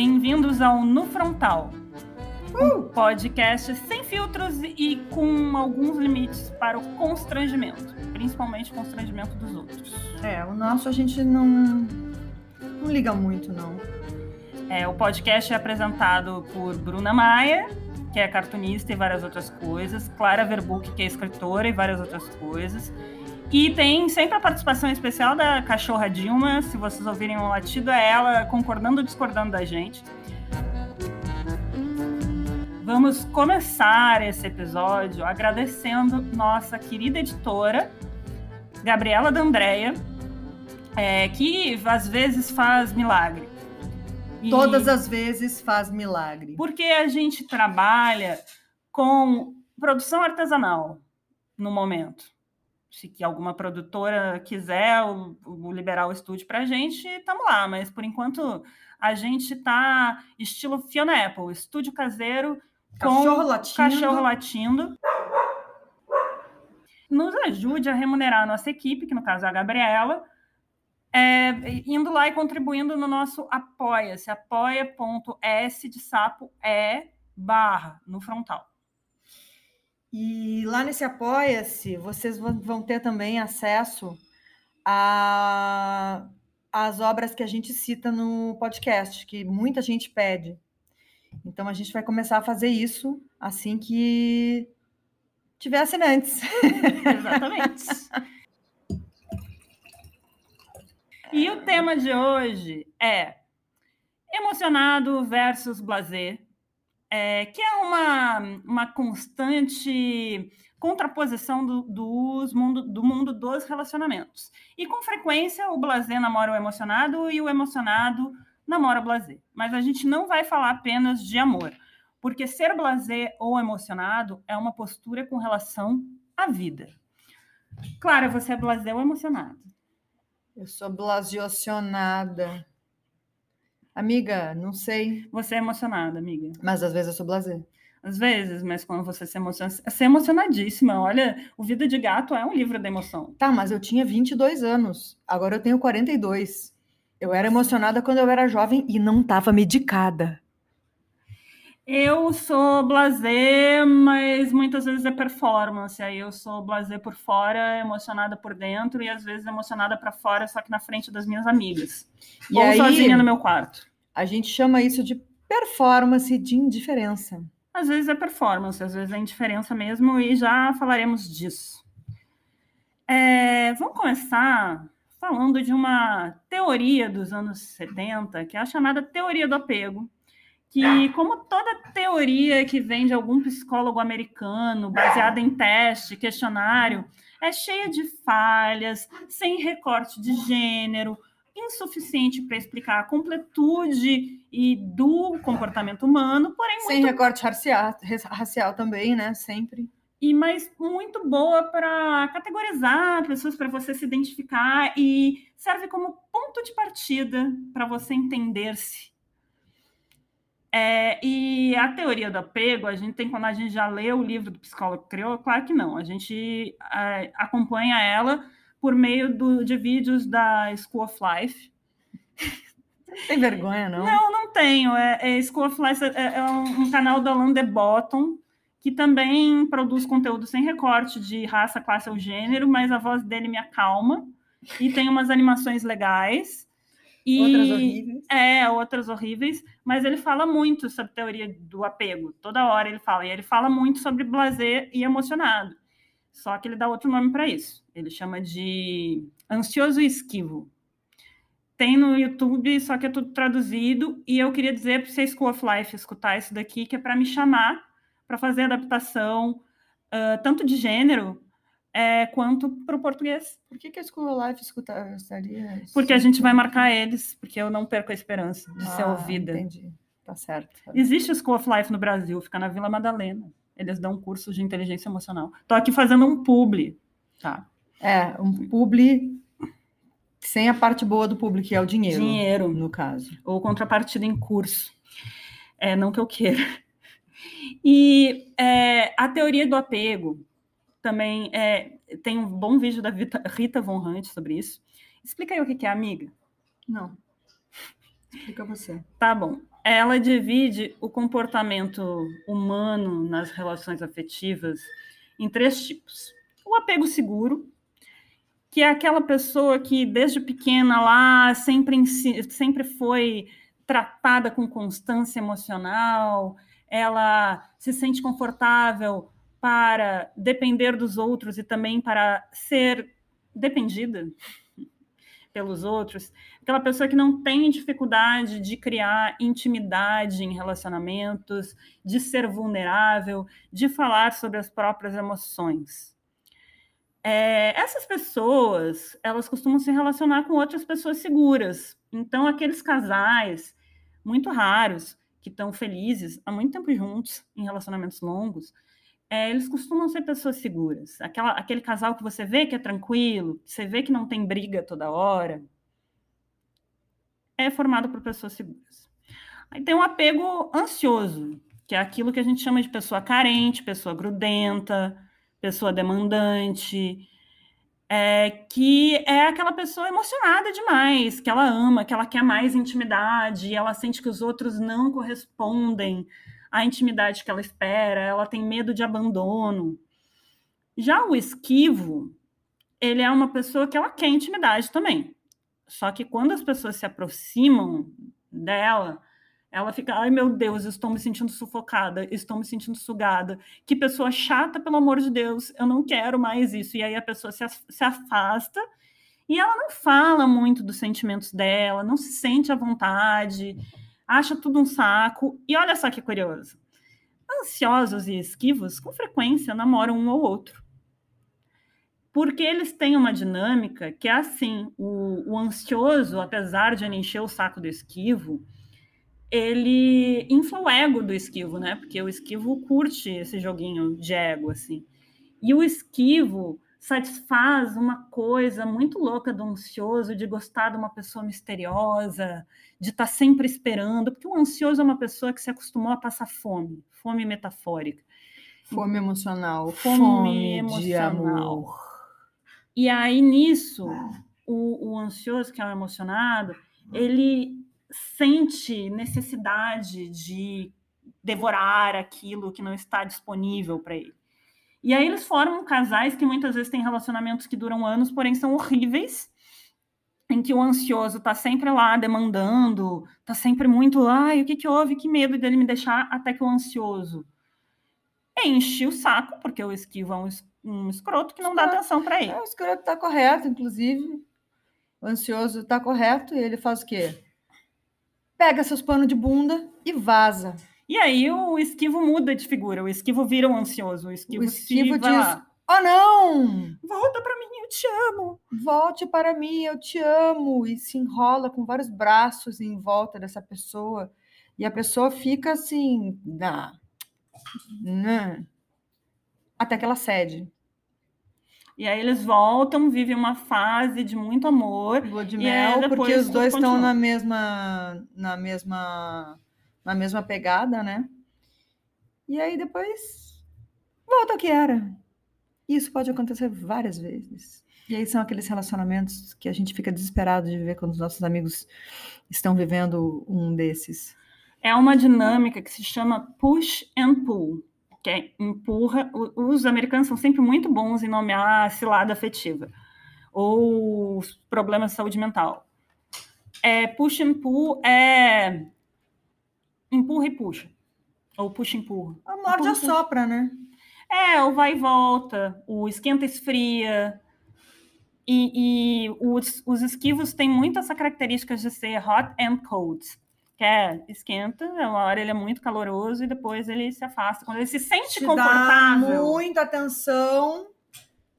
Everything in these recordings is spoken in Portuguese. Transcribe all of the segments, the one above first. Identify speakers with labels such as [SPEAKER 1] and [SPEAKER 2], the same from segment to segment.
[SPEAKER 1] Bem-vindos ao No Frontal, um podcast sem filtros e com alguns limites para o constrangimento, principalmente constrangimento dos outros.
[SPEAKER 2] É, o nosso a gente não, não liga muito, não.
[SPEAKER 1] É, o podcast é apresentado por Bruna Maia, que é cartunista e várias outras coisas, Clara Verbuck, que é escritora e várias outras coisas. E tem sempre a participação especial da cachorra Dilma. Se vocês ouvirem um latido, é ela concordando ou discordando da gente. Vamos começar esse episódio agradecendo nossa querida editora, Gabriela D'Andrea, é, que às vezes faz milagre.
[SPEAKER 2] E Todas as vezes faz milagre.
[SPEAKER 1] Porque a gente trabalha com produção artesanal no momento se que alguma produtora quiser o, o liberar o estúdio para a gente, estamos lá. Mas por enquanto a gente está estilo Fiona Apple, estúdio caseiro
[SPEAKER 2] cachorro
[SPEAKER 1] com
[SPEAKER 2] latindo.
[SPEAKER 1] cachorro latindo. Nos ajude a remunerar a nossa equipe, que no caso é a Gabriela, é, indo lá e contribuindo no nosso apoia-se, apoia.s de sapo é barra no frontal.
[SPEAKER 2] E lá nesse Apoia-se, vocês vão ter também acesso a as obras que a gente cita no podcast, que muita gente pede. Então a gente vai começar a fazer isso assim que tiver assinantes.
[SPEAKER 1] Exatamente. e o tema de hoje é emocionado versus blazer é, que é uma, uma constante contraposição do, dos mundo, do mundo dos relacionamentos. E com frequência o blazer namora o emocionado e o emocionado namora o blazer. Mas a gente não vai falar apenas de amor, porque ser blazer ou emocionado é uma postura com relação à vida. Clara, você é blazer ou emocionado?
[SPEAKER 2] Eu sou blasiocionada. Amiga, não sei.
[SPEAKER 1] Você é emocionada, amiga.
[SPEAKER 2] Mas às vezes eu sou blazer.
[SPEAKER 1] Às vezes, mas quando você se emociona, você é emocionadíssima. Olha, o Vida de Gato é um livro de emoção.
[SPEAKER 2] Tá, mas eu tinha 22 anos. Agora eu tenho 42. Eu era emocionada quando eu era jovem e não estava medicada.
[SPEAKER 1] Eu sou blazer, mas muitas vezes é performance. Aí eu sou blazer por fora, emocionada por dentro e às vezes emocionada para fora, só que na frente das minhas amigas. E Ou aí, sozinha no meu quarto.
[SPEAKER 2] A gente chama isso de performance de indiferença.
[SPEAKER 1] Às vezes é performance, às vezes é indiferença mesmo, e já falaremos disso. É, vamos começar falando de uma teoria dos anos 70, que é a chamada teoria do apego que, como toda teoria que vem de algum psicólogo americano, baseada em teste, questionário, é cheia de falhas, sem recorte de gênero, insuficiente para explicar a completude e do comportamento humano, porém
[SPEAKER 2] sem muito... recorte racial, racial também, né? Sempre.
[SPEAKER 1] E mas muito boa para categorizar pessoas para você se identificar e serve como ponto de partida para você entender-se é, e a teoria do apego, a gente tem, quando a gente já lê o livro do psicólogo criou, claro que não, a gente é, acompanha ela por meio do, de vídeos da School of Life.
[SPEAKER 2] Tem vergonha, não?
[SPEAKER 1] Não, não tenho. É, é School of Life é, é um, um, canal da Alain de que também produz conteúdo sem recorte de raça, classe ou gênero, mas a voz dele me acalma. E tem umas animações legais.
[SPEAKER 2] E, outras horríveis.
[SPEAKER 1] É, outras horríveis, mas ele fala muito sobre teoria do apego. Toda hora ele fala. E ele fala muito sobre blazer e emocionado. Só que ele dá outro nome para isso. Ele chama de ansioso e esquivo. Tem no YouTube, só que é tudo traduzido. E eu queria dizer para vocês School of Life escutar isso daqui, que é para me chamar para fazer adaptação, uh, tanto de gênero é, quanto para o português.
[SPEAKER 2] Por que, que a School Life escutaria?
[SPEAKER 1] Porque a gente vai marcar eles, porque eu não perco a esperança de ah, ser ouvida.
[SPEAKER 2] Entendi. Tá certo.
[SPEAKER 1] Existe a School of Life no Brasil, fica na Vila Madalena. Eles dão cursos de inteligência emocional. Tô aqui fazendo um publi, tá?
[SPEAKER 2] É, um publi sem a parte boa do publi, que é o dinheiro.
[SPEAKER 1] Dinheiro.
[SPEAKER 2] No caso.
[SPEAKER 1] Ou contrapartida em curso. É, não que eu queira. E é, a teoria do apego, também é, tem um bom vídeo da Rita Von Hunt sobre isso. Explica aí o que é amiga.
[SPEAKER 2] Não. Explica você.
[SPEAKER 1] Tá bom. ela divide o comportamento humano nas relações afetivas em três tipos. O apego seguro, que é aquela pessoa que desde pequena lá sempre, sempre foi tratada com constância emocional, ela se sente confortável para depender dos outros e também para ser dependida pelos outros, aquela pessoa que não tem dificuldade de criar intimidade em relacionamentos, de ser vulnerável, de falar sobre as próprias emoções. É, essas pessoas, elas costumam se relacionar com outras pessoas seguras. Então, aqueles casais muito raros que estão felizes há muito tempo juntos, em relacionamentos longos, é, eles costumam ser pessoas seguras. Aquela, aquele casal que você vê que é tranquilo, você vê que não tem briga toda hora, é formado por pessoas seguras. Aí tem um apego ansioso, que é aquilo que a gente chama de pessoa carente, pessoa grudenta, pessoa demandante, é, que é aquela pessoa emocionada demais, que ela ama, que ela quer mais intimidade, ela sente que os outros não correspondem à intimidade que ela espera, ela tem medo de abandono. Já o esquivo, ele é uma pessoa que ela quer intimidade também. Só que quando as pessoas se aproximam dela, ela fica, ai meu Deus, estou me sentindo sufocada, estou me sentindo sugada. Que pessoa chata, pelo amor de Deus, eu não quero mais isso. E aí a pessoa se, se afasta e ela não fala muito dos sentimentos dela, não se sente à vontade, acha tudo um saco. E olha só que curioso: ansiosos e esquivos, com frequência, namoram um ou outro. Porque eles têm uma dinâmica que é assim: o, o ansioso, apesar de encher o saco do esquivo, ele infla o ego do esquivo, né? Porque o esquivo curte esse joguinho de ego, assim. E o esquivo satisfaz uma coisa muito louca do ansioso, de gostar de uma pessoa misteriosa, de estar tá sempre esperando, porque o ansioso é uma pessoa que se acostumou a passar fome, fome metafórica.
[SPEAKER 2] Fome emocional, fome, fome emocional. de amor.
[SPEAKER 1] E aí, nisso, o, o ansioso, que é o emocionado, ele sente necessidade de devorar aquilo que não está disponível para ele. E aí eles formam casais que muitas vezes têm relacionamentos que duram anos, porém são horríveis, em que o ansioso está sempre lá demandando, está sempre muito, ai, o que, que houve, que medo dele me deixar, até que o ansioso enche o saco, porque o esquivo é um, um escroto que não dá atenção para ele. É,
[SPEAKER 2] o escroto está correto, inclusive. O ansioso está correto e ele faz o quê? pega seus panos de bunda e vaza.
[SPEAKER 1] E aí o esquivo muda de figura, o esquivo vira um ansioso, o esquivo, o
[SPEAKER 2] esquivo diz: lá. Oh, não!
[SPEAKER 1] Volta para mim, eu te amo.
[SPEAKER 2] Volte para mim, eu te amo. E se enrola com vários braços em volta dessa pessoa. E a pessoa fica assim, nah, nah, até que ela cede.
[SPEAKER 1] E aí eles voltam, vivem uma fase de muito amor.
[SPEAKER 2] Lua de mel, porque os dois estão na mesma, na mesma, na mesma pegada, né? E aí depois volta ao que era. Isso pode acontecer várias vezes. E aí são aqueles relacionamentos que a gente fica desesperado de ver quando os nossos amigos estão vivendo um desses.
[SPEAKER 1] É uma dinâmica que se chama push and pull que é empurra. Os americanos são sempre muito bons em nomear a cilada afetiva ou problemas de saúde mental. É, push and pull é empurra e puxa. Ou puxa e empurra.
[SPEAKER 2] A morde assopra, né?
[SPEAKER 1] É, o vai e volta, o esquenta e esfria. E, e os, os esquivos têm muito essa características de ser hot and cold quer, esquenta, é uma hora ele é muito caloroso e depois ele se afasta. Quando ele se sente Te confortável.
[SPEAKER 2] Dá muita atenção.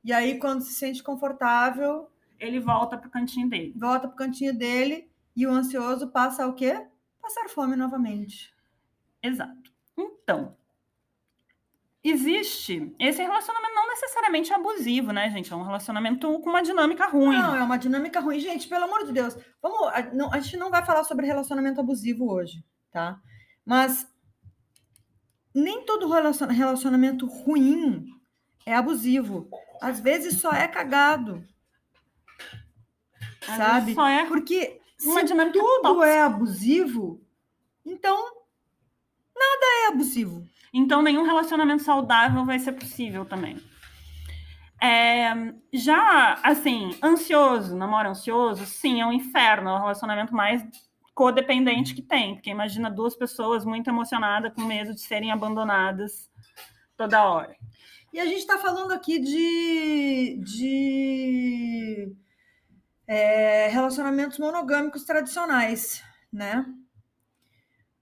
[SPEAKER 2] E aí, quando se sente confortável.
[SPEAKER 1] Ele volta pro cantinho dele.
[SPEAKER 2] Volta pro cantinho dele e o ansioso passa o quê? Passar fome novamente.
[SPEAKER 1] Exato. Então, existe. Esse relacionamento não necessariamente abusivo, né, gente? É um relacionamento com uma dinâmica ruim.
[SPEAKER 2] Não, é uma dinâmica ruim. Gente, pelo amor de Deus, vamos. A, não, a gente não vai falar sobre relacionamento abusivo hoje, tá? Mas nem todo relacionamento ruim é abusivo. Às vezes só é cagado. Às sabe?
[SPEAKER 1] Só é
[SPEAKER 2] Porque se tudo tóxica. é abusivo, Então, nada é abusivo.
[SPEAKER 1] Então, nenhum relacionamento saudável vai ser possível também. É, já, assim, ansioso, namoro ansioso, sim, é um inferno, é o relacionamento mais codependente que tem, porque imagina duas pessoas muito emocionadas, com medo de serem abandonadas toda hora.
[SPEAKER 2] E a gente está falando aqui de, de é, relacionamentos monogâmicos tradicionais, né?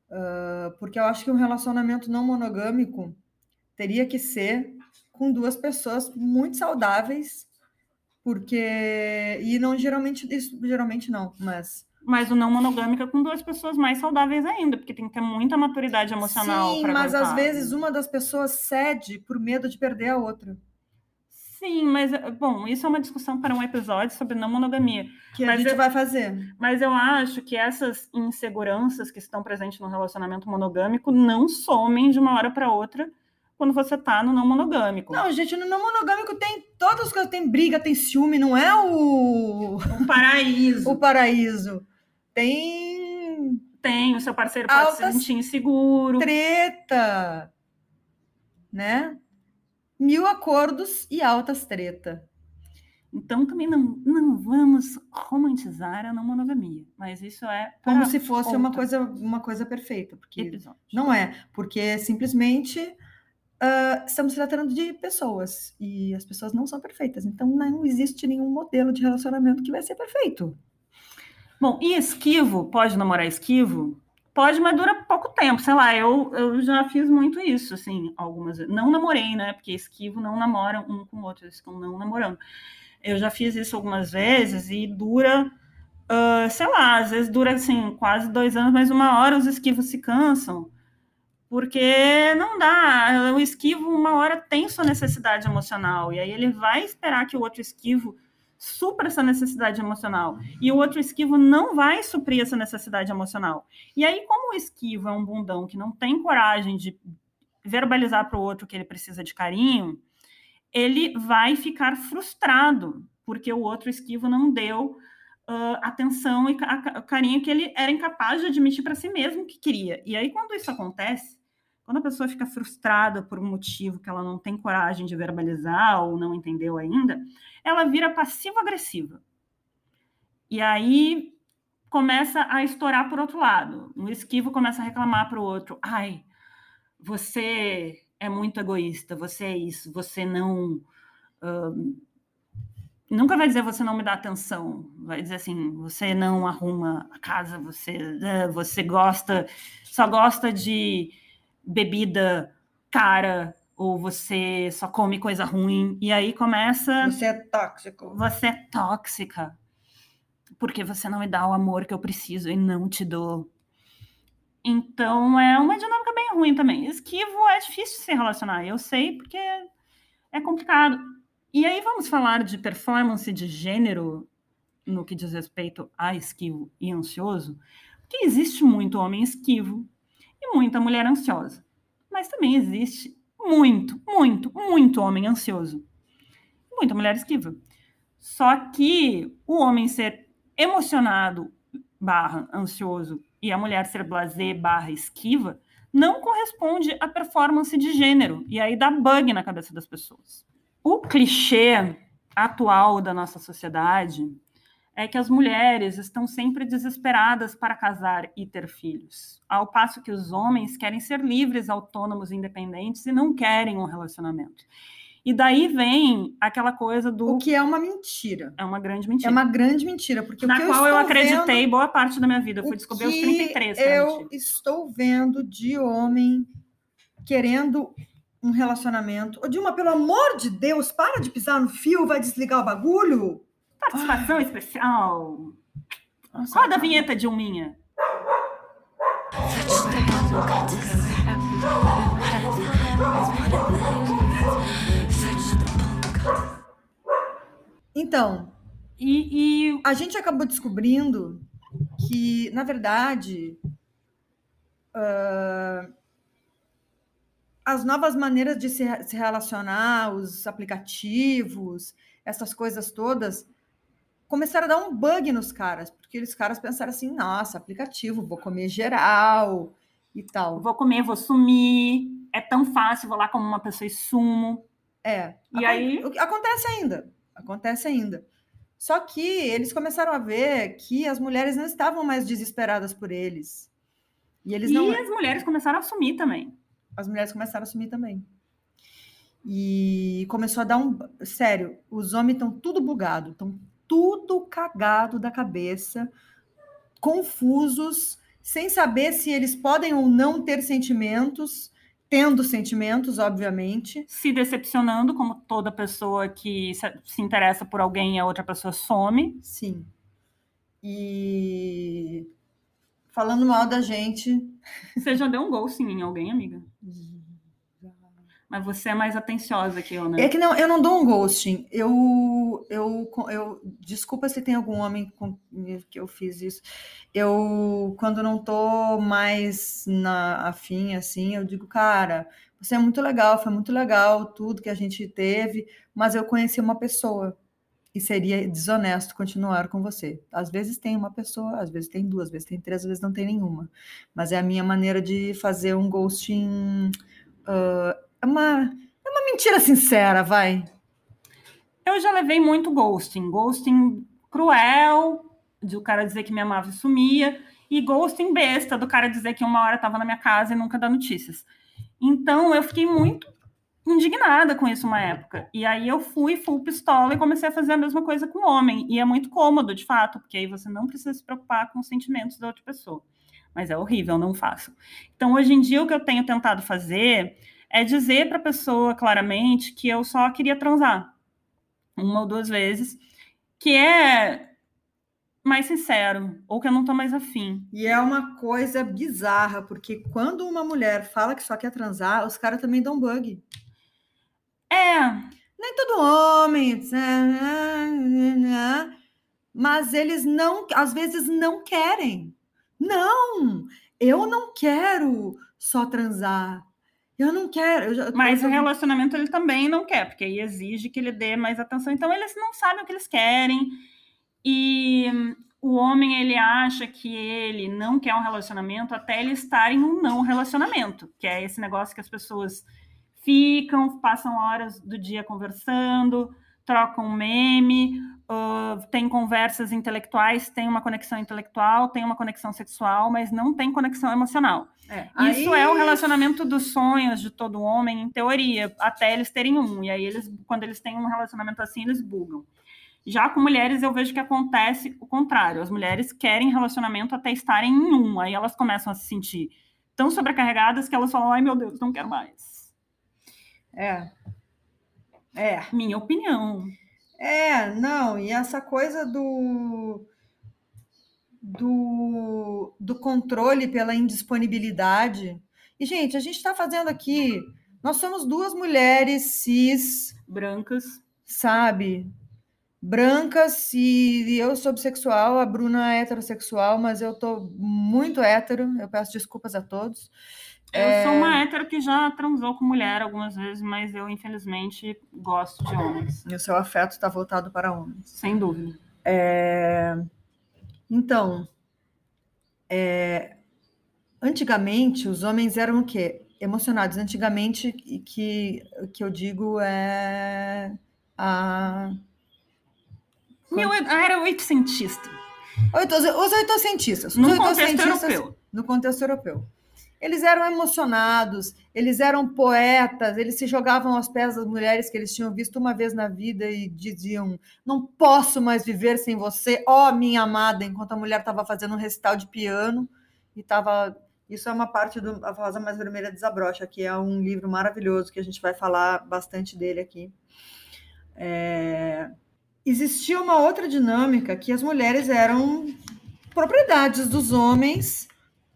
[SPEAKER 2] Uh, porque eu acho que um relacionamento não monogâmico teria que ser com duas pessoas muito saudáveis, porque e não geralmente isso geralmente não, mas
[SPEAKER 1] mas o não monogâmico é com duas pessoas mais saudáveis ainda, porque tem que ter muita maturidade emocional.
[SPEAKER 2] Sim, mas às vezes uma das pessoas cede por medo de perder a outra.
[SPEAKER 1] Sim, mas, bom, isso é uma discussão para um episódio sobre não monogamia.
[SPEAKER 2] Que
[SPEAKER 1] mas
[SPEAKER 2] a gente
[SPEAKER 1] eu,
[SPEAKER 2] vai fazer.
[SPEAKER 1] Mas eu acho que essas inseguranças que estão presentes no relacionamento monogâmico não somem de uma hora para outra quando você está no não monogâmico.
[SPEAKER 2] Não, gente, no não monogâmico tem todas as coisas, tem briga, tem ciúme, não é o...
[SPEAKER 1] O paraíso.
[SPEAKER 2] o paraíso. Tem.
[SPEAKER 1] Tem, o seu parceiro pode se sentir inseguro.
[SPEAKER 2] Treta. Né? Mil acordos e altas treta.
[SPEAKER 1] Então também não, não vamos romantizar a não monogamia, mas isso é
[SPEAKER 2] como se fosse outra. uma coisa uma coisa perfeita, porque Episódio. não é, porque simplesmente uh, estamos tratando de pessoas e as pessoas não são perfeitas, então não existe nenhum modelo de relacionamento que vai ser perfeito.
[SPEAKER 1] Bom, e esquivo, pode namorar esquivo? Pode, mas dura pouco tempo. Sei lá, eu, eu já fiz muito isso, assim, algumas. Não namorei, né? Porque esquivo não namora um com o outro, eles ficam não namorando. Eu já fiz isso algumas vezes e dura, uh, sei lá, às vezes dura, assim, quase dois anos, mas uma hora os esquivos se cansam. Porque não dá. O esquivo, uma hora, tem sua necessidade emocional. E aí ele vai esperar que o outro esquivo supra essa necessidade emocional. E o outro esquivo não vai suprir essa necessidade emocional. E aí, como o esquivo é um bundão que não tem coragem de verbalizar para o outro que ele precisa de carinho, ele vai ficar frustrado, porque o outro esquivo não deu uh, atenção e carinho que ele era incapaz de admitir para si mesmo que queria. E aí, quando isso acontece, quando a pessoa fica frustrada por um motivo que ela não tem coragem de verbalizar ou não entendeu ainda, ela vira passivo-agressiva. E aí começa a estourar por outro lado. Um esquivo começa a reclamar para o outro: ai, você é muito egoísta, você é isso, você não. Uh, nunca vai dizer você não me dá atenção, vai dizer assim, você não arruma a casa, você, uh, você gosta, só gosta de bebida cara ou você só come coisa ruim e aí começa
[SPEAKER 2] você é tóxico.
[SPEAKER 1] Você é tóxica. Porque você não me dá o amor que eu preciso e não te dou. Então é uma dinâmica bem ruim também. Esquivo é difícil se relacionar eu sei porque é complicado. E aí vamos falar de performance de gênero no que diz respeito a esquivo e ansioso? Porque existe muito homem esquivo e muita mulher ansiosa. Mas também existe muito, muito, muito homem ansioso. Muita mulher esquiva. Só que o homem ser emocionado barra ansioso e a mulher ser blasé barra esquiva não corresponde à performance de gênero. E aí dá bug na cabeça das pessoas. O clichê atual da nossa sociedade é que as mulheres estão sempre desesperadas para casar e ter filhos, ao passo que os homens querem ser livres, autônomos, independentes e não querem um relacionamento. E daí vem aquela coisa do.
[SPEAKER 2] O que é uma mentira.
[SPEAKER 1] É uma grande mentira.
[SPEAKER 2] É uma grande mentira. Porque
[SPEAKER 1] Na
[SPEAKER 2] eu
[SPEAKER 1] qual eu acreditei vendo, boa parte da minha vida. Eu fui descobrir aos 33.
[SPEAKER 2] Eu estou vendo de homem querendo um relacionamento. Ou de uma, pelo amor de Deus, para de pisar no fio, vai desligar o bagulho.
[SPEAKER 1] Participação especial. Nossa, Roda a vinheta de Uminha.
[SPEAKER 2] Então, e, e, a gente acabou descobrindo que, na verdade, uh, as novas maneiras de se, se relacionar, os aplicativos, essas coisas todas, começaram a dar um bug nos caras, porque eles caras pensaram assim: nossa, aplicativo, vou comer geral e tal.
[SPEAKER 1] Vou comer, vou sumir. É tão fácil, vou lá como uma pessoa e sumo.
[SPEAKER 2] É.
[SPEAKER 1] E aí?
[SPEAKER 2] Acontece ainda. Acontece ainda. Só que eles começaram a ver que as mulheres não estavam mais desesperadas por eles. E, eles
[SPEAKER 1] e
[SPEAKER 2] não...
[SPEAKER 1] as mulheres começaram a sumir também.
[SPEAKER 2] As mulheres começaram a sumir também. E começou a dar um. Sério, os homens estão tudo bugado, estão tudo cagado da cabeça, confusos, sem saber se eles podem ou não ter sentimentos, tendo sentimentos, obviamente.
[SPEAKER 1] Se decepcionando, como toda pessoa que se interessa por alguém e a outra pessoa some.
[SPEAKER 2] Sim. E falando mal da gente.
[SPEAKER 1] Você já deu um ghosting em alguém, amiga? Mas você é mais atenciosa que eu, né?
[SPEAKER 2] É que não, eu não dou um ghosting. Eu, eu, eu desculpa se tem algum homem com, que eu fiz isso. Eu, quando não tô mais na afim, assim, eu digo, cara, você é muito legal, foi muito legal tudo que a gente teve, mas eu conheci uma pessoa e seria desonesto continuar com você. Às vezes tem uma pessoa, às vezes tem duas, às vezes tem três, às vezes não tem nenhuma. Mas é a minha maneira de fazer um ghosting. Uh, é uma, é uma mentira sincera, vai.
[SPEAKER 1] Eu já levei muito ghosting. Ghosting cruel, de o cara dizer que me amava e sumia, e ghosting besta, do cara dizer que uma hora estava na minha casa e nunca dá notícias. Então eu fiquei muito indignada com isso uma época. E aí eu fui full pistola e comecei a fazer a mesma coisa com o homem. E é muito cômodo, de fato, porque aí você não precisa se preocupar com os sentimentos da outra pessoa. Mas é horrível, não faço. Então, hoje em dia, o que eu tenho tentado fazer é dizer para a pessoa claramente que eu só queria transar uma ou duas vezes, que é mais sincero, ou que eu não tô mais afim.
[SPEAKER 2] E é uma coisa bizarra, porque quando uma mulher fala que só quer transar, os caras também dão bug.
[SPEAKER 1] É.
[SPEAKER 2] Nem todo homem, mas eles não, às vezes não querem. Não, eu não quero só transar. Eu não quero. Eu já,
[SPEAKER 1] Mas o relacionamento ele também não quer, porque aí exige que ele dê mais atenção. Então eles não sabem o que eles querem. E o homem ele acha que ele não quer um relacionamento até ele estar em um não relacionamento, que é esse negócio que as pessoas ficam, passam horas do dia conversando, trocam meme, uh, tem conversas intelectuais, tem uma conexão intelectual, tem uma conexão sexual, mas não tem conexão emocional. É, Isso aí... é o relacionamento dos sonhos de todo homem, em teoria, até eles terem um. E aí, eles, quando eles têm um relacionamento assim, eles bugam. Já com mulheres, eu vejo que acontece o contrário. As mulheres querem relacionamento até estarem em um. Aí elas começam a se sentir tão sobrecarregadas que elas falam: ai meu Deus, não quero mais.
[SPEAKER 2] É. É.
[SPEAKER 1] Minha opinião.
[SPEAKER 2] É, não, e essa coisa do, do, do controle pela indisponibilidade. E, gente, a gente está fazendo aqui. Nós somos duas mulheres cis.
[SPEAKER 1] Brancas.
[SPEAKER 2] Sabe? Brancas, e eu sou bissexual, a Bruna é heterossexual, mas eu tô muito hétero, eu peço desculpas a todos.
[SPEAKER 1] Eu é... sou uma hétero que já transou com mulher algumas vezes, mas eu, infelizmente, gosto de homens.
[SPEAKER 2] E o seu afeto está voltado para homens.
[SPEAKER 1] Sem dúvida.
[SPEAKER 2] É... Então, é... antigamente, os homens eram o quê? Emocionados. Antigamente, que, que eu digo é a...
[SPEAKER 1] Meu, era oitocentista.
[SPEAKER 2] Os oitocentistas.
[SPEAKER 1] No contexto europeu.
[SPEAKER 2] No contexto europeu. Eles eram emocionados, eles eram poetas, eles se jogavam aos pés das mulheres que eles tinham visto uma vez na vida e diziam: Não posso mais viver sem você, ó oh, minha amada, enquanto a mulher estava fazendo um recital de piano e estava. Isso é uma parte do A Rosa Mais Vermelha Desabrocha, que é um livro maravilhoso que a gente vai falar bastante dele aqui. É... Existia uma outra dinâmica que as mulheres eram propriedades dos homens,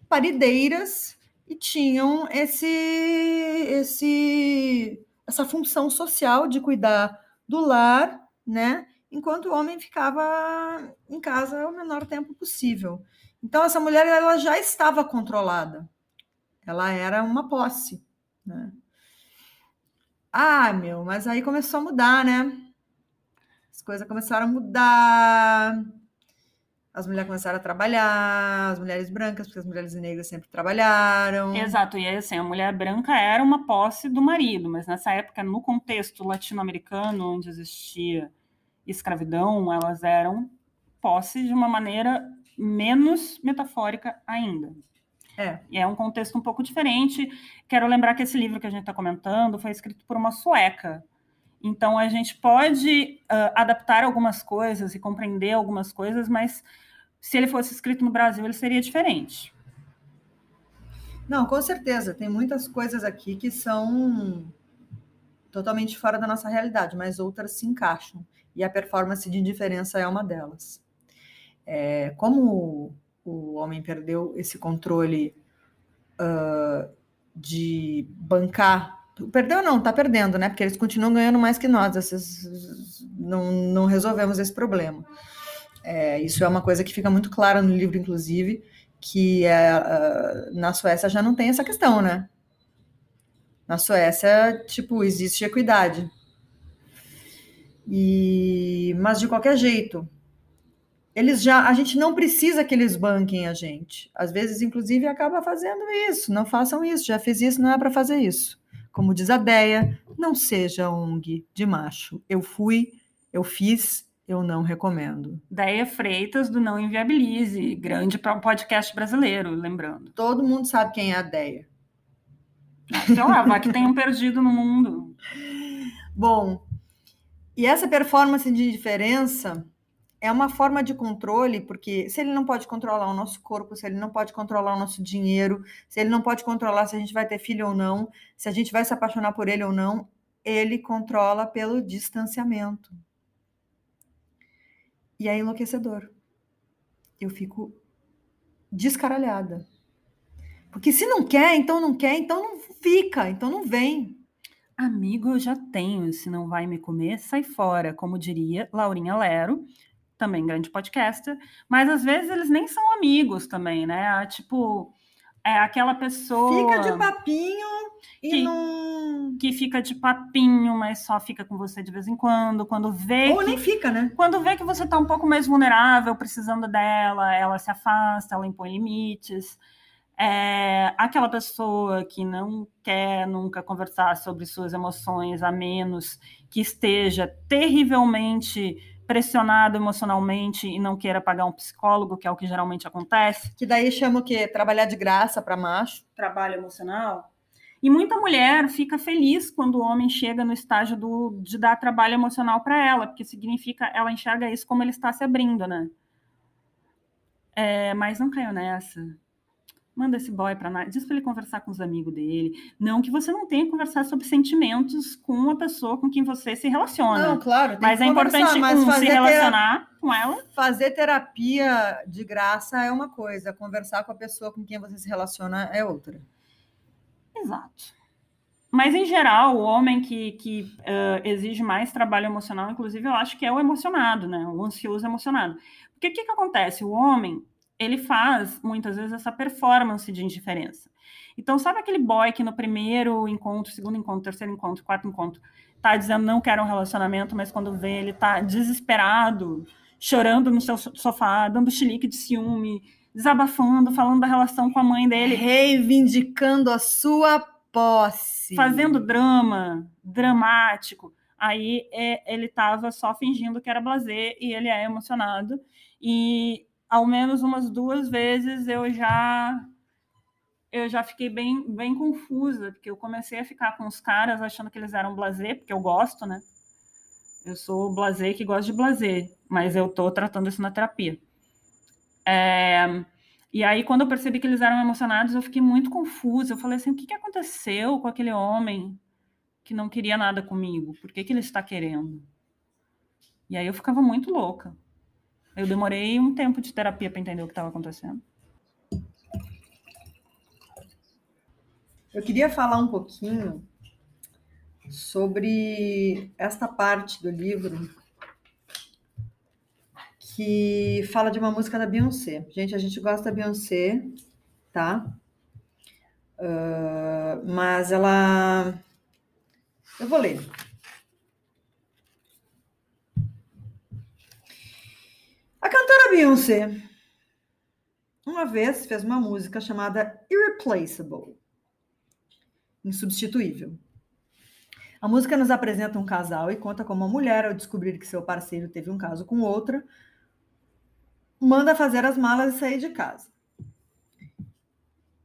[SPEAKER 2] parideiras e tinham esse, esse, essa função social de cuidar do lar, né? Enquanto o homem ficava em casa o menor tempo possível. Então essa mulher ela já estava controlada. Ela era uma posse, né? Ah, meu, mas aí começou a mudar, né? as coisas começaram a mudar. As mulheres começaram a trabalhar, as mulheres brancas, porque as mulheres negras sempre trabalharam.
[SPEAKER 1] Exato, e assim, a mulher branca era uma posse do marido, mas nessa época, no contexto latino-americano, onde existia escravidão, elas eram posse de uma maneira menos metafórica ainda.
[SPEAKER 2] É.
[SPEAKER 1] E é um contexto um pouco diferente. Quero lembrar que esse livro que a gente está comentando foi escrito por uma sueca. Então, a gente pode uh, adaptar algumas coisas e compreender algumas coisas, mas se ele fosse escrito no Brasil, ele seria diferente.
[SPEAKER 2] Não, com certeza. Tem muitas coisas aqui que são totalmente fora da nossa realidade, mas outras se encaixam. E a performance de indiferença é uma delas. É, como o homem perdeu esse controle uh, de bancar. Perdeu não, tá perdendo, né? Porque eles continuam ganhando mais que nós. Esses, não, não resolvemos esse problema. É, isso é uma coisa que fica muito clara no livro, inclusive, que é, na Suécia já não tem essa questão, né? Na Suécia, tipo, existe equidade. E, mas de qualquer jeito, eles já, a gente não precisa que eles banquem a gente. Às vezes, inclusive, acaba fazendo isso. Não façam isso, já fiz isso, não é para fazer isso. Como diz a Deia, não seja ONG de macho. Eu fui, eu fiz, eu não recomendo.
[SPEAKER 1] Deia Freitas do Não Inviabilize, grande podcast brasileiro, lembrando.
[SPEAKER 2] Todo mundo sabe quem é a Deia.
[SPEAKER 1] Então, lá, vai que tem um perdido no mundo.
[SPEAKER 2] Bom, e essa performance de diferença é uma forma de controle, porque se ele não pode controlar o nosso corpo, se ele não pode controlar o nosso dinheiro, se ele não pode controlar se a gente vai ter filho ou não, se a gente vai se apaixonar por ele ou não, ele controla pelo distanciamento. E é enlouquecedor. Eu fico descaralhada. Porque se não quer, então não quer, então não fica, então não vem.
[SPEAKER 1] Amigo, eu já tenho. Se não vai me comer, sai fora, como diria Laurinha Lero, também grande podcaster, mas às vezes eles nem são amigos também, né? Tipo, é aquela pessoa.
[SPEAKER 2] Fica de papinho e
[SPEAKER 1] que,
[SPEAKER 2] não.
[SPEAKER 1] Que fica de papinho, mas só fica com você de vez em quando. Quando vê.
[SPEAKER 2] Ou
[SPEAKER 1] que,
[SPEAKER 2] nem fica, né?
[SPEAKER 1] Quando vê que você tá um pouco mais vulnerável, precisando dela, ela se afasta, ela impõe limites. É aquela pessoa que não quer nunca conversar sobre suas emoções, a menos que esteja terrivelmente pressionado emocionalmente e não queira pagar um psicólogo, que é o que geralmente acontece.
[SPEAKER 2] Que daí chama o quê? Trabalhar de graça para macho.
[SPEAKER 1] Trabalho emocional. E muita mulher fica feliz quando o homem chega no estágio do, de dar trabalho emocional para ela, porque significa ela enxerga isso como ele está se abrindo, né? É, mas não caiu nessa manda esse boy para nada, diz para ele conversar com os amigos dele. Não que você não tenha que conversar sobre sentimentos com uma pessoa com quem você se relaciona.
[SPEAKER 2] Não, claro.
[SPEAKER 1] mas é importante mas um, se relacionar com ela.
[SPEAKER 2] Fazer terapia de graça é uma coisa, conversar com a pessoa com quem você se relaciona é outra.
[SPEAKER 1] Exato. Mas, em geral, o homem que, que uh, exige mais trabalho emocional, inclusive, eu acho que é o emocionado, né? O ansioso emocionado. Porque o que, que acontece? O homem, ele faz muitas vezes essa performance de indiferença. Então, sabe aquele boy que no primeiro encontro, segundo encontro, terceiro encontro, quarto encontro, tá dizendo não quero um relacionamento, mas quando vê ele tá desesperado, chorando no seu sofá, dando chilique de ciúme, desabafando, falando da relação com a mãe dele,
[SPEAKER 2] reivindicando a sua posse,
[SPEAKER 1] fazendo drama, dramático. Aí é, ele estava só fingindo que era blazer e ele é emocionado. E ao menos umas duas vezes eu já eu já fiquei bem, bem confusa, porque eu comecei a ficar com os caras achando que eles eram blazer, porque eu gosto, né? Eu sou blazer que gosta de blazer, mas eu tô tratando isso na terapia. É, e aí, quando eu percebi que eles eram emocionados, eu fiquei muito confusa. Eu falei assim: o que, que aconteceu com aquele homem que não queria nada comigo? Por que, que ele está querendo? E aí eu ficava muito louca. Eu demorei um tempo de terapia para entender o que estava acontecendo.
[SPEAKER 2] Eu queria falar um pouquinho sobre esta parte do livro que fala de uma música da Beyoncé. Gente, a gente gosta da Beyoncé, tá? Uh, mas ela. Eu vou ler. A cantora Beyoncé uma vez fez uma música chamada Irreplaceable insubstituível. A música nos apresenta um casal e conta como a mulher, ao descobrir que seu parceiro teve um caso com outra, manda fazer as malas e sair de casa.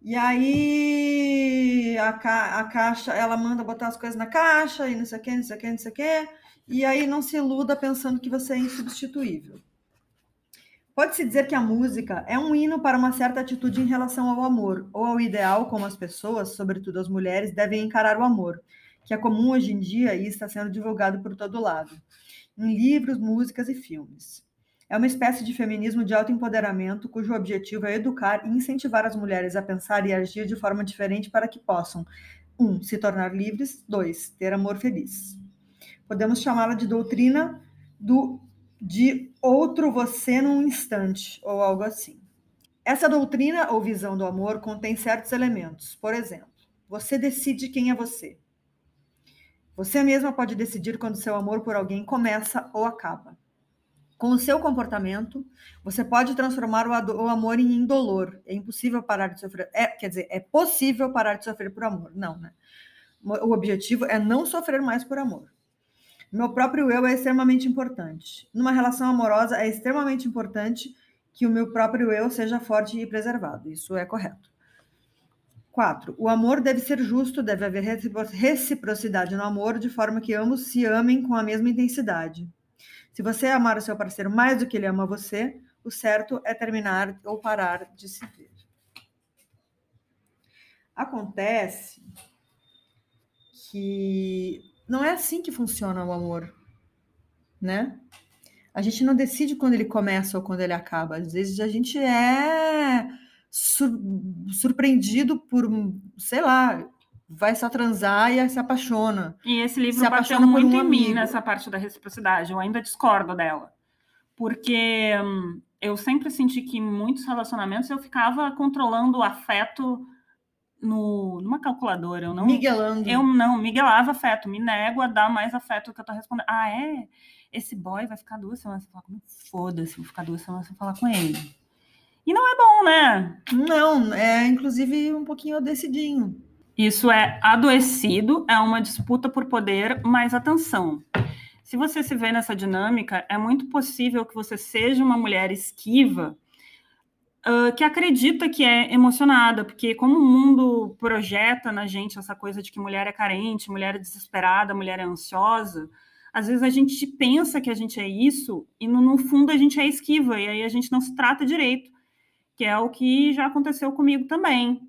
[SPEAKER 2] E aí a, ca a caixa, ela manda botar as coisas na caixa e não sei o que, não sei o que, não sei o que. E aí não se iluda pensando que você é insubstituível. Pode-se dizer que a música é um hino para uma certa atitude em relação ao amor, ou ao ideal como as pessoas, sobretudo as mulheres, devem encarar o amor, que é comum hoje em dia e está sendo divulgado por todo lado, em livros, músicas e filmes. É uma espécie de feminismo de autoempoderamento cujo objetivo é educar e incentivar as mulheres a pensar e agir de forma diferente para que possam 1. Um, se tornar livres, 2. ter amor feliz. Podemos chamá-la de doutrina do de outro você num instante, ou algo assim. Essa doutrina ou visão do amor contém certos elementos. Por exemplo, você decide quem é você. Você mesma pode decidir quando seu amor por alguém começa ou acaba. Com o seu comportamento, você pode transformar o, o amor em indolor. É impossível parar de sofrer. É, quer dizer, é possível parar de sofrer por amor. Não, né? O objetivo é não sofrer mais por amor. Meu próprio eu é extremamente importante. Numa relação amorosa, é extremamente importante que o meu próprio eu seja forte e preservado. Isso é correto. Quatro, o amor deve ser justo, deve haver reciprocidade no amor, de forma que ambos se amem com a mesma intensidade. Se você amar o seu parceiro mais do que ele ama você, o certo é terminar ou parar de se ver. Acontece que não é assim que funciona o amor, né? A gente não decide quando ele começa ou quando ele acaba. Às vezes a gente é sur surpreendido por, sei lá, vai só transar e se apaixona.
[SPEAKER 1] E esse livro se bateu muito um em mim nessa parte da reciprocidade. Eu ainda discordo dela. Porque hum, eu sempre senti que em muitos relacionamentos eu ficava controlando o afeto no, numa calculadora. Eu não,
[SPEAKER 2] Miguelando.
[SPEAKER 1] Eu não, miguelava afeto, me nego a dar mais afeto do que eu tô respondendo. Ah, é? Esse boy vai ficar duas semanas sem falar comigo? Foda-se, vou ficar duas semanas sem falar com ele. E não é bom, né?
[SPEAKER 2] Não, é inclusive um pouquinho decidinho.
[SPEAKER 1] Isso é adoecido, é uma disputa por poder, mas atenção. Se você se vê nessa dinâmica, é muito possível que você seja uma mulher esquiva uh, que acredita que é emocionada, porque como o mundo projeta na gente essa coisa de que mulher é carente, mulher é desesperada, mulher é ansiosa, às vezes a gente pensa que a gente é isso e no, no fundo a gente é esquiva e aí a gente não se trata direito, que é o que já aconteceu comigo também.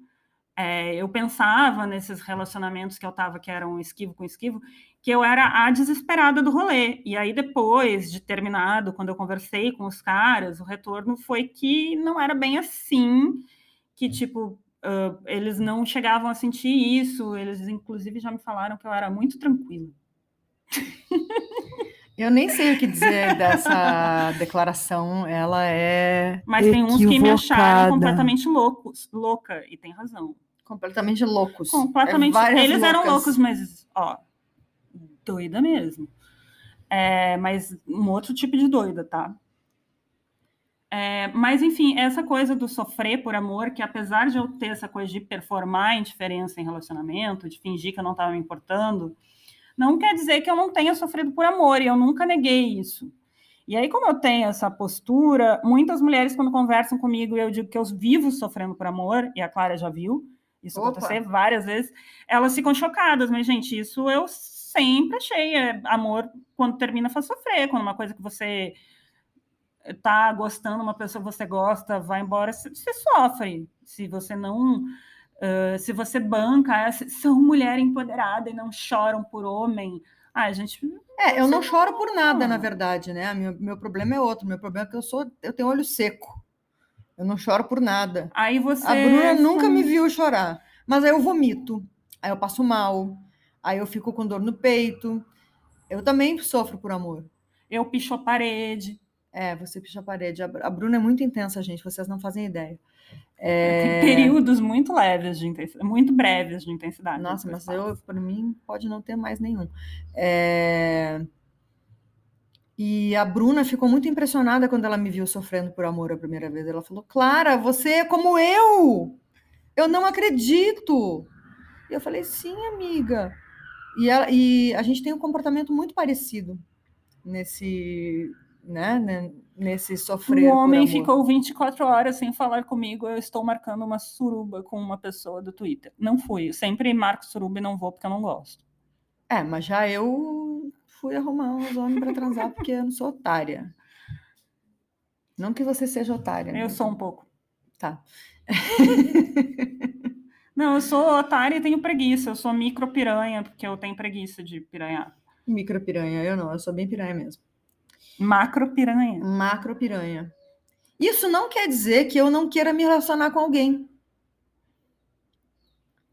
[SPEAKER 1] É, eu pensava nesses relacionamentos que eu estava, que eram esquivo com esquivo, que eu era a desesperada do rolê. E aí, depois de terminado, quando eu conversei com os caras, o retorno foi que não era bem assim, que, tipo, uh, eles não chegavam a sentir isso, eles, inclusive, já me falaram que eu era muito tranquila.
[SPEAKER 2] Eu nem sei o que dizer dessa declaração, ela é.
[SPEAKER 1] Mas tem uns que me acharam completamente loucos, louca, e tem razão.
[SPEAKER 2] Completamente loucos.
[SPEAKER 1] Completamente. É eles loucas. eram loucos, mas, ó, doida mesmo. É, mas um outro tipo de doida, tá? É, mas, enfim, essa coisa do sofrer por amor, que apesar de eu ter essa coisa de performar indiferença em relacionamento, de fingir que eu não estava me importando, não quer dizer que eu não tenha sofrido por amor, e eu nunca neguei isso. E aí, como eu tenho essa postura, muitas mulheres, quando conversam comigo, eu digo que eu vivo sofrendo por amor, e a Clara já viu isso Opa. acontecer várias vezes, elas ficam chocadas, mas, gente, isso eu sempre achei. É, amor, quando termina, faz sofrer. Quando uma coisa que você tá gostando, uma pessoa que você gosta, vai embora, você sofre. Se você não. Uh, se você banca, são mulher empoderada e não choram por homem. Ah, gente.
[SPEAKER 2] É, eu não choro por nada, na verdade, né? Meu, meu problema é outro. Meu problema é que eu sou, eu tenho olho seco. Eu não choro por nada.
[SPEAKER 1] Aí você.
[SPEAKER 2] A Bruna nunca me viu chorar. Mas aí eu vomito. Aí eu passo mal aí eu fico com dor no peito. Eu também sofro por amor.
[SPEAKER 1] Eu picho a parede.
[SPEAKER 2] É, você picha a parede. A Bruna é muito intensa, gente, vocês não fazem ideia.
[SPEAKER 1] É... Tem períodos muito leves de intensidade, muito breves de intensidade.
[SPEAKER 2] Nossa, mas eu, para mim, pode não ter mais nenhum. É... E a Bruna ficou muito impressionada quando ela me viu sofrendo por amor a primeira vez. Ela falou: Clara, você é como eu! Eu não acredito! E eu falei: sim, amiga. E, ela, e a gente tem um comportamento muito parecido nesse, né, né nesse sofrer.
[SPEAKER 1] O homem ficou 24 horas sem falar comigo. Eu estou marcando uma suruba com uma pessoa do Twitter. Não fui. Eu sempre marco suruba e não vou porque eu não gosto.
[SPEAKER 2] É, mas já eu fui arrumar uns homens para transar porque eu não sou otária. Não que você seja otária.
[SPEAKER 1] Né? Eu sou um pouco.
[SPEAKER 2] Tá.
[SPEAKER 1] não, eu sou otária e tenho preguiça. Eu sou micro piranha porque eu tenho preguiça de piranhar.
[SPEAKER 2] Micro piranha, eu não. Eu sou bem piranha mesmo.
[SPEAKER 1] Macro piranha.
[SPEAKER 2] Macro piranha. Isso não quer dizer que eu não queira me relacionar com alguém.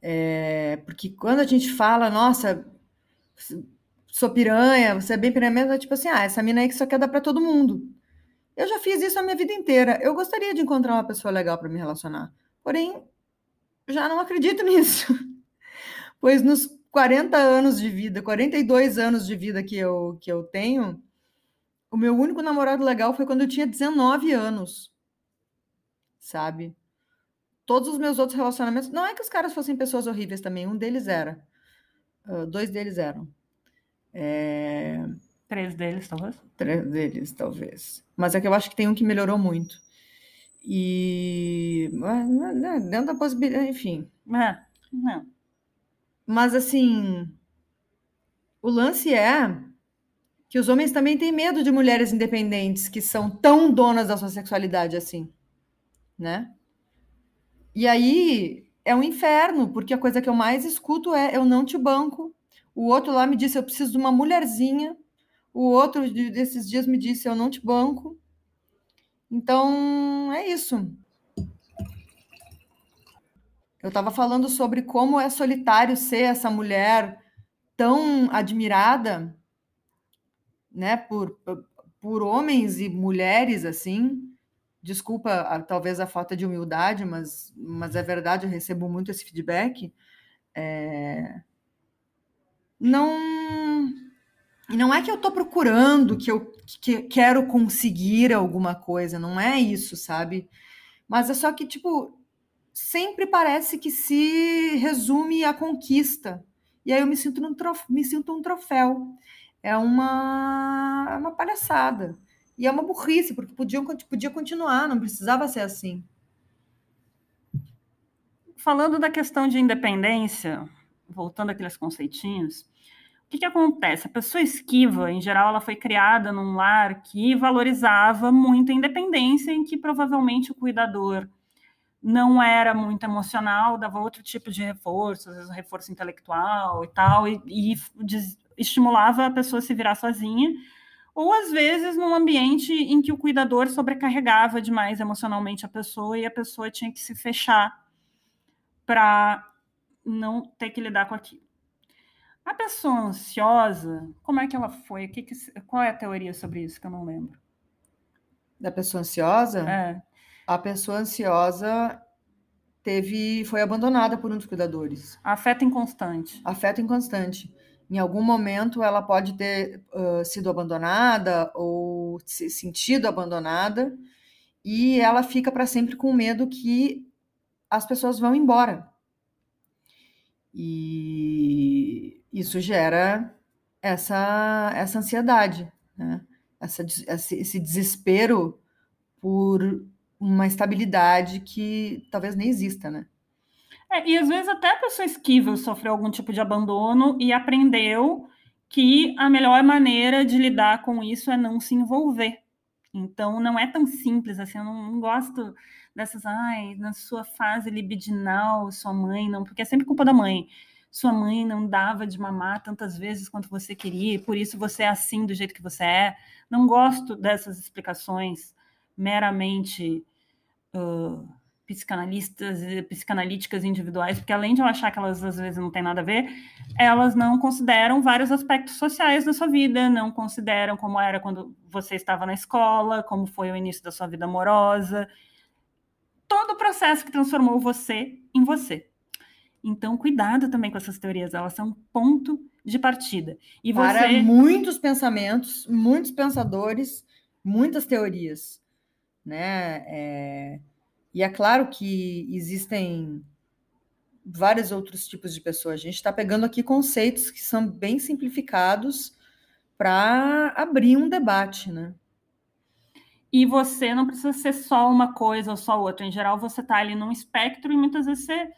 [SPEAKER 2] É, porque quando a gente fala, nossa, sou piranha, você é bem piranha mesmo, é tipo assim, ah, essa mina aí que só quer dar para todo mundo. Eu já fiz isso a minha vida inteira. Eu gostaria de encontrar uma pessoa legal para me relacionar. Porém, já não acredito nisso. Pois nos 40 anos de vida, 42 anos de vida que eu, que eu tenho, o meu único namorado legal foi quando eu tinha 19 anos. Sabe? Todos os meus outros relacionamentos. Não é que os caras fossem pessoas horríveis também, um deles era. Uh, dois deles eram. É...
[SPEAKER 1] Três deles, talvez?
[SPEAKER 2] Três deles, talvez. Mas é que eu acho que tem um que melhorou muito. E. Dentro da possibilidade, enfim.
[SPEAKER 1] É, não.
[SPEAKER 2] Mas assim. O lance é que os homens também têm medo de mulheres independentes que são tão donas da sua sexualidade assim, né? E aí é um inferno, porque a coisa que eu mais escuto é eu não te banco. O outro lá me disse eu preciso de uma mulherzinha. O outro desses dias me disse eu não te banco. Então, é isso. Eu estava falando sobre como é solitário ser essa mulher tão admirada né, por, por homens e mulheres assim. Desculpa, talvez a falta de humildade, mas, mas é verdade, eu recebo muito esse feedback. É... Não, não é que eu estou procurando, que eu que quero conseguir alguma coisa, não é isso, sabe? Mas é só que, tipo, sempre parece que se resume à conquista. E aí eu me sinto, num trof... me sinto um troféu é uma, é uma palhaçada. E é uma burrice, porque podia, podia continuar, não precisava ser assim.
[SPEAKER 1] Falando da questão de independência, voltando àqueles conceitinhos, o que, que acontece? A pessoa esquiva, em geral, ela foi criada num lar que valorizava muito a independência, em que provavelmente o cuidador não era muito emocional, dava outro tipo de reforço, às vezes um reforço intelectual e tal, e, e estimulava a pessoa a se virar sozinha, ou às vezes num ambiente em que o cuidador sobrecarregava demais emocionalmente a pessoa e a pessoa tinha que se fechar para não ter que lidar com aquilo. A pessoa ansiosa, como é que ela foi? Que que, qual é a teoria sobre isso que eu não lembro?
[SPEAKER 2] Da pessoa ansiosa?
[SPEAKER 1] É.
[SPEAKER 2] A pessoa ansiosa teve foi abandonada por um dos cuidadores.
[SPEAKER 1] Afeto inconstante.
[SPEAKER 2] Afeto inconstante em algum momento ela pode ter uh, sido abandonada ou se sentido abandonada e ela fica para sempre com medo que as pessoas vão embora. E isso gera essa, essa ansiedade, né? essa, esse desespero por uma estabilidade que talvez nem exista, né?
[SPEAKER 1] É, e às vezes até a pessoa esquiva sofreu algum tipo de abandono e aprendeu que a melhor maneira de lidar com isso é não se envolver. Então não é tão simples assim, eu não, não gosto dessas, ai, na sua fase libidinal, sua mãe não, porque é sempre culpa da mãe. Sua mãe não dava de mamar tantas vezes quanto você queria, por isso você é assim do jeito que você é. Não gosto dessas explicações meramente uh, psicanalistas e psicanalíticas individuais, porque além de eu achar que elas às vezes não têm nada a ver, elas não consideram vários aspectos sociais da sua vida, não consideram como era quando você estava na escola, como foi o início da sua vida amorosa, todo o processo que transformou você em você. Então, cuidado também com essas teorias, elas são ponto de partida.
[SPEAKER 2] E você... Para muitos pensamentos, muitos pensadores, muitas teorias, né? É... E é claro que existem vários outros tipos de pessoas. A gente está pegando aqui conceitos que são bem simplificados para abrir um debate, né?
[SPEAKER 1] E você não precisa ser só uma coisa ou só outra. Em geral, você está ali num espectro e muitas vezes você,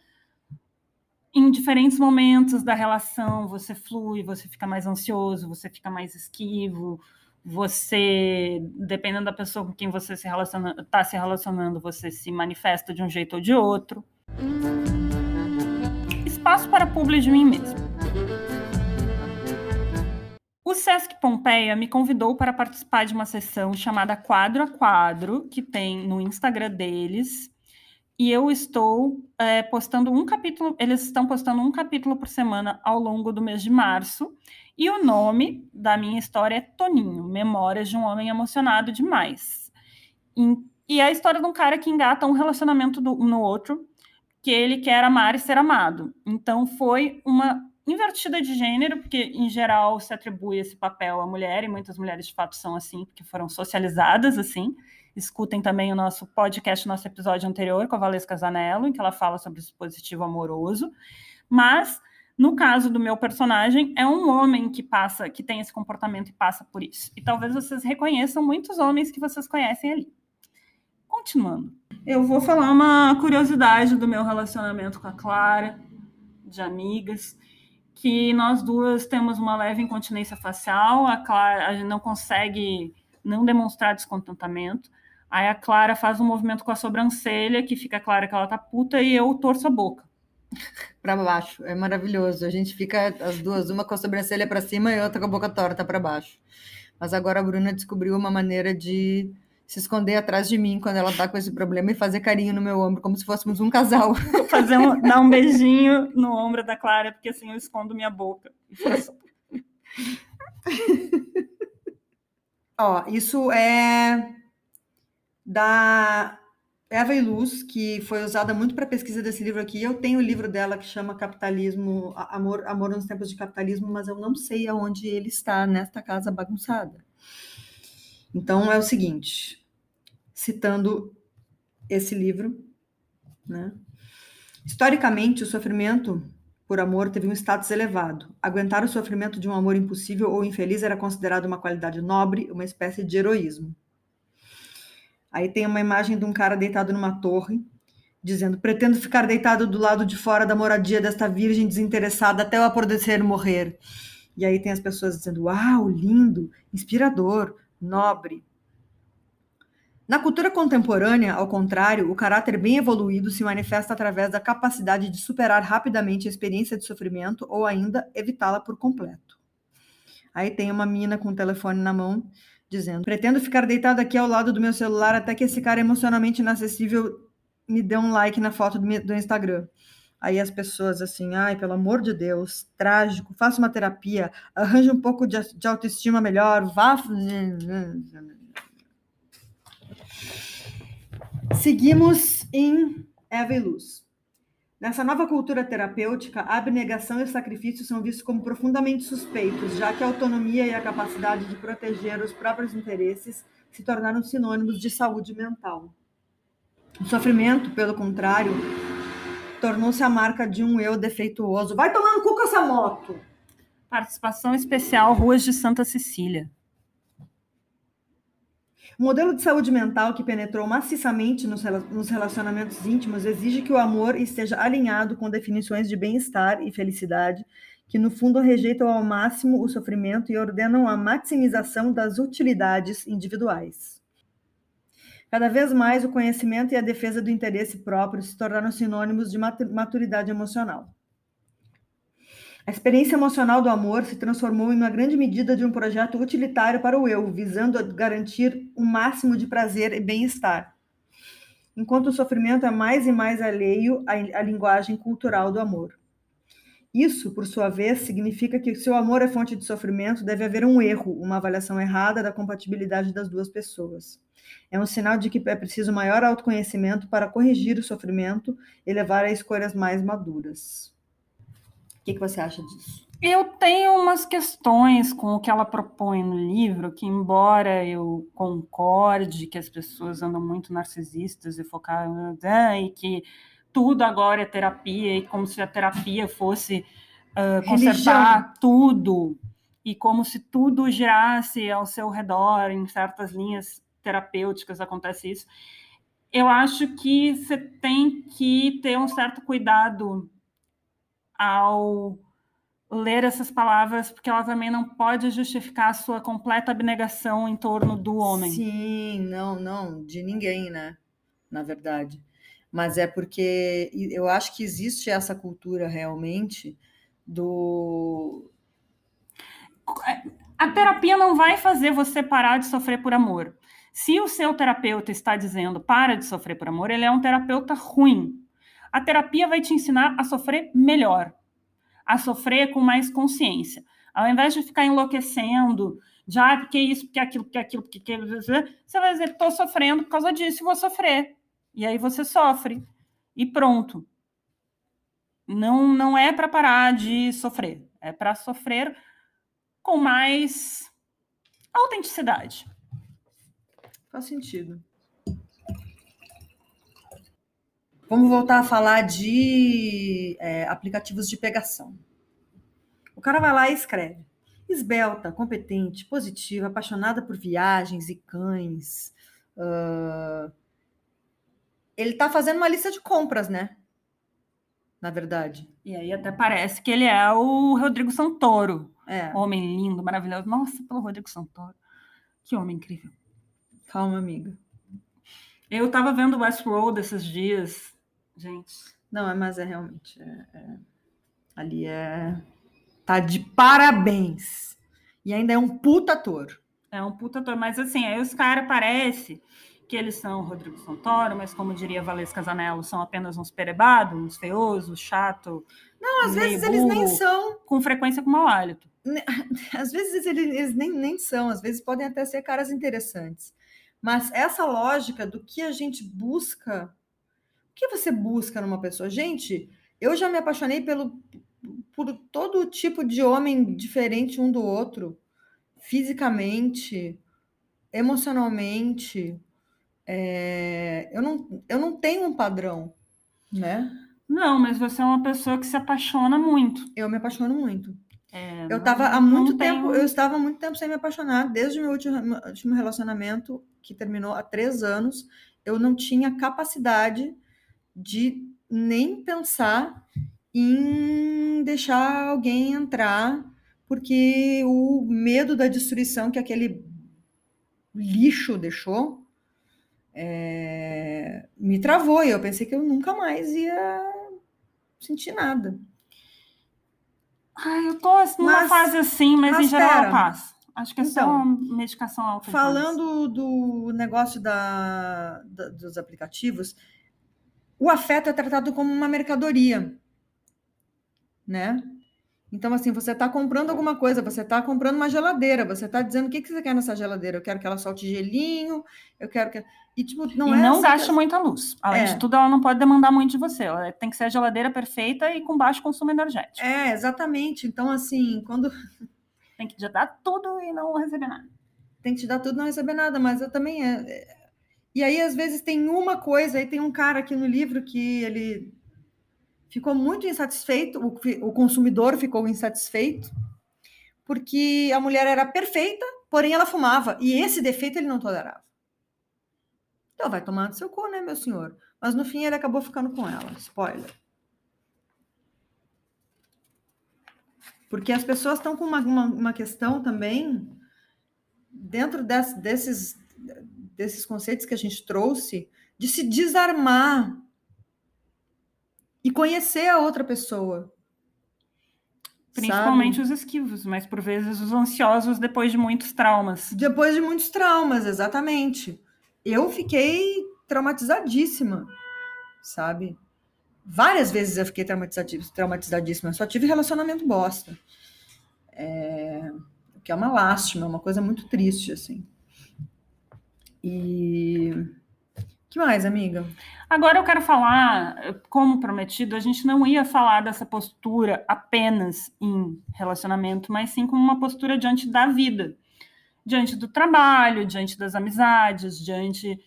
[SPEAKER 1] em diferentes momentos da relação, você flui, você fica mais ansioso, você fica mais esquivo, você, dependendo da pessoa com quem você se está se relacionando, você se manifesta de um jeito ou de outro. Espaço para publi de mim mesmo. O Sesc Pompeia me convidou para participar de uma sessão chamada Quadro a Quadro, que tem no Instagram deles. E eu estou é, postando um capítulo, eles estão postando um capítulo por semana ao longo do mês de março. E o nome da minha história é Toninho, Memórias de um Homem Emocionado Demais. E, é a história de um cara que engata um relacionamento do, no outro, que ele quer amar e ser amado. Então foi uma invertida de gênero, porque em geral se atribui esse papel à mulher, e muitas mulheres de fato são assim, porque foram socializadas assim. Escutem também o nosso podcast, nosso episódio anterior com a Valesca Zanello, em que ela fala sobre o dispositivo amoroso. Mas, no caso do meu personagem, é um homem que passa, que tem esse comportamento e passa por isso. E talvez vocês reconheçam muitos homens que vocês conhecem ali. Continuando. Eu vou falar uma curiosidade do meu relacionamento com a Clara, de amigas que nós duas temos uma leve incontinência facial, a Clara não consegue não demonstrar descontentamento. Aí a Clara faz um movimento com a sobrancelha, que fica clara que ela tá puta, e eu torço a boca.
[SPEAKER 2] para baixo, é maravilhoso. A gente fica as duas, uma com a sobrancelha para cima e outra com a boca torta para baixo. Mas agora a Bruna descobriu uma maneira de se esconder atrás de mim quando ela tá com esse problema e fazer carinho no meu ombro, como se fôssemos um casal.
[SPEAKER 1] Vou fazer um, dar um beijinho no ombro da Clara, porque assim eu escondo minha boca.
[SPEAKER 2] Ó, isso é da Eva e Luz, que foi usada muito para pesquisa desse livro aqui. Eu tenho o livro dela que chama Capitalismo, Amor, Amor nos Tempos de Capitalismo, mas eu não sei aonde ele está nesta casa bagunçada. Então é o seguinte, citando esse livro, né? Historicamente, o sofrimento por amor teve um status elevado. Aguentar o sofrimento de um amor impossível ou infeliz era considerado uma qualidade nobre, uma espécie de heroísmo. Aí tem uma imagem de um cara deitado numa torre, dizendo: Pretendo ficar deitado do lado de fora da moradia desta virgem desinteressada até o apodrecer morrer. E aí tem as pessoas dizendo: Uau, lindo, inspirador, nobre. Na cultura contemporânea, ao contrário, o caráter bem evoluído se manifesta através da capacidade de superar rapidamente a experiência de sofrimento ou ainda evitá-la por completo. Aí tem uma mina com o telefone na mão dizendo: Pretendo ficar deitado aqui ao lado do meu celular até que esse cara emocionalmente inacessível me dê um like na foto do, do Instagram. Aí as pessoas assim, ai, pelo amor de Deus, trágico, faça uma terapia, arranje um pouco de, de autoestima melhor, vá. Seguimos em Eva e Luz. Nessa nova cultura terapêutica, a abnegação e o sacrifício são vistos como profundamente suspeitos, já que a autonomia e a capacidade de proteger os próprios interesses se tornaram sinônimos de saúde mental. O sofrimento, pelo contrário, tornou-se a marca de um eu defeituoso. Vai tomando cu com essa moto!
[SPEAKER 1] Participação especial Ruas de Santa Cecília.
[SPEAKER 2] O modelo de saúde mental que penetrou maciçamente nos relacionamentos íntimos exige que o amor esteja alinhado com definições de bem-estar e felicidade, que no fundo rejeitam ao máximo o sofrimento e ordenam a maximização das utilidades individuais. Cada vez mais, o conhecimento e a defesa do interesse próprio se tornaram sinônimos de maturidade emocional. A experiência emocional do amor se transformou em uma grande medida de um projeto utilitário para o eu, visando garantir o um máximo de prazer e bem-estar. Enquanto o sofrimento é mais e mais alheio à, à linguagem cultural do amor. Isso, por sua vez, significa que se o amor é fonte de sofrimento, deve haver um erro, uma avaliação errada da compatibilidade das duas pessoas. É um sinal de que é preciso maior autoconhecimento para corrigir o sofrimento e levar a escolhas mais maduras. que, que você acha disso?
[SPEAKER 1] Eu tenho umas questões com o que ela propõe no livro, que embora eu concorde que as pessoas andam muito narcisistas e focadas, né, e que tudo agora é terapia, e como se a terapia fosse uh, consertar Religião. tudo, e como se tudo girasse ao seu redor, em certas linhas terapêuticas acontece isso. Eu acho que você tem que ter um certo cuidado ao ler essas palavras, porque ela também não pode justificar a sua completa abnegação em torno do homem.
[SPEAKER 2] Sim, não, não, de ninguém, né? Na verdade. Mas é porque eu acho que existe essa cultura realmente do.
[SPEAKER 1] A terapia não vai fazer você parar de sofrer por amor. Se o seu terapeuta está dizendo para de sofrer por amor, ele é um terapeuta ruim. A terapia vai te ensinar a sofrer melhor a sofrer com mais consciência. Ao invés de ficar enlouquecendo, já ah, porque isso, porque aquilo, porque aquilo, porque aquilo, você vai dizer, estou sofrendo por causa disso e vou sofrer. E aí você sofre. E pronto. Não, não é para parar de sofrer. É para sofrer com mais autenticidade.
[SPEAKER 2] Faz sentido. Vamos voltar a falar de é, aplicativos de pegação. O cara vai lá e escreve: esbelta, competente, positiva, apaixonada por viagens e cães. Uh... Ele está fazendo uma lista de compras, né? Na verdade.
[SPEAKER 1] E aí até parece que ele é o Rodrigo Santoro. É. Homem lindo, maravilhoso. Nossa, pelo Rodrigo Santoro. Que homem incrível.
[SPEAKER 2] Calma, amiga.
[SPEAKER 1] Eu tava vendo Westworld esses dias gente.
[SPEAKER 2] Não, é, mas é realmente. É, é, ali é. Tá de parabéns. E ainda é um puta ator.
[SPEAKER 1] É um puta ator. Mas assim, aí os caras parece que eles são Rodrigo Santoro, mas como diria Valesca Zanello, são apenas uns perebados, uns feiosos, chato.
[SPEAKER 2] Não, às vezes burro, eles nem são.
[SPEAKER 1] Com frequência com mau hálito.
[SPEAKER 2] Às vezes eles, nem, nem são, às vezes podem até ser caras interessantes. Mas essa lógica do que a gente busca que você busca numa pessoa? Gente, eu já me apaixonei pelo, por todo tipo de homem diferente um do outro, fisicamente, emocionalmente. É, eu, não, eu não tenho um padrão, né?
[SPEAKER 1] Não, mas você é uma pessoa que se apaixona muito.
[SPEAKER 2] Eu me apaixono muito. É, eu estava há muito tempo, tenho... eu estava há muito tempo sem me apaixonar, desde o meu último, último relacionamento, que terminou há três anos, eu não tinha capacidade de nem pensar em deixar alguém entrar, porque o medo da destruição que aquele lixo deixou é, me travou e eu pensei que eu nunca mais ia sentir nada.
[SPEAKER 1] Ai, eu tô assim, numa mas, fase assim, mas, mas em geral pera. eu passo. Acho que é então, só uma medicação alta.
[SPEAKER 2] Falando do negócio da, da, dos aplicativos, o afeto é tratado como uma mercadoria, né? Então, assim, você está comprando alguma coisa, você está comprando uma geladeira, você está dizendo o que, que você quer nessa geladeira. Eu quero que ela solte gelinho, eu quero que.
[SPEAKER 1] E, tipo, não e é. não gaste muita luz. Além é. de tudo, ela não pode demandar muito de você. Ela tem que ser a geladeira perfeita e com baixo consumo energético.
[SPEAKER 2] É, exatamente. Então, assim, quando.
[SPEAKER 1] Tem que te dar tudo e não receber nada.
[SPEAKER 2] Tem que te dar tudo e não receber nada, mas eu também. É, e aí, às vezes, tem uma coisa, aí tem um cara aqui no livro que ele ficou muito insatisfeito, o, o consumidor ficou insatisfeito, porque a mulher era perfeita, porém ela fumava, e esse defeito ele não tolerava. Então vai tomar no seu cu, né, meu senhor? Mas no fim ele acabou ficando com ela. Spoiler. Porque as pessoas estão com uma, uma, uma questão também, dentro desse, desses desses conceitos que a gente trouxe, de se desarmar e conhecer a outra pessoa.
[SPEAKER 1] Principalmente sabe? os esquivos, mas por vezes os ansiosos depois de muitos traumas.
[SPEAKER 2] Depois de muitos traumas, exatamente. Eu fiquei traumatizadíssima, sabe? Várias vezes eu fiquei traumatizadíssima. Só tive relacionamento bosta. É... O que é uma lástima, é uma coisa muito triste, assim. E que mais, amiga?
[SPEAKER 1] Agora eu quero falar, como prometido, a gente não ia falar dessa postura apenas em relacionamento, mas sim como uma postura diante da vida, diante do trabalho, diante das amizades, diante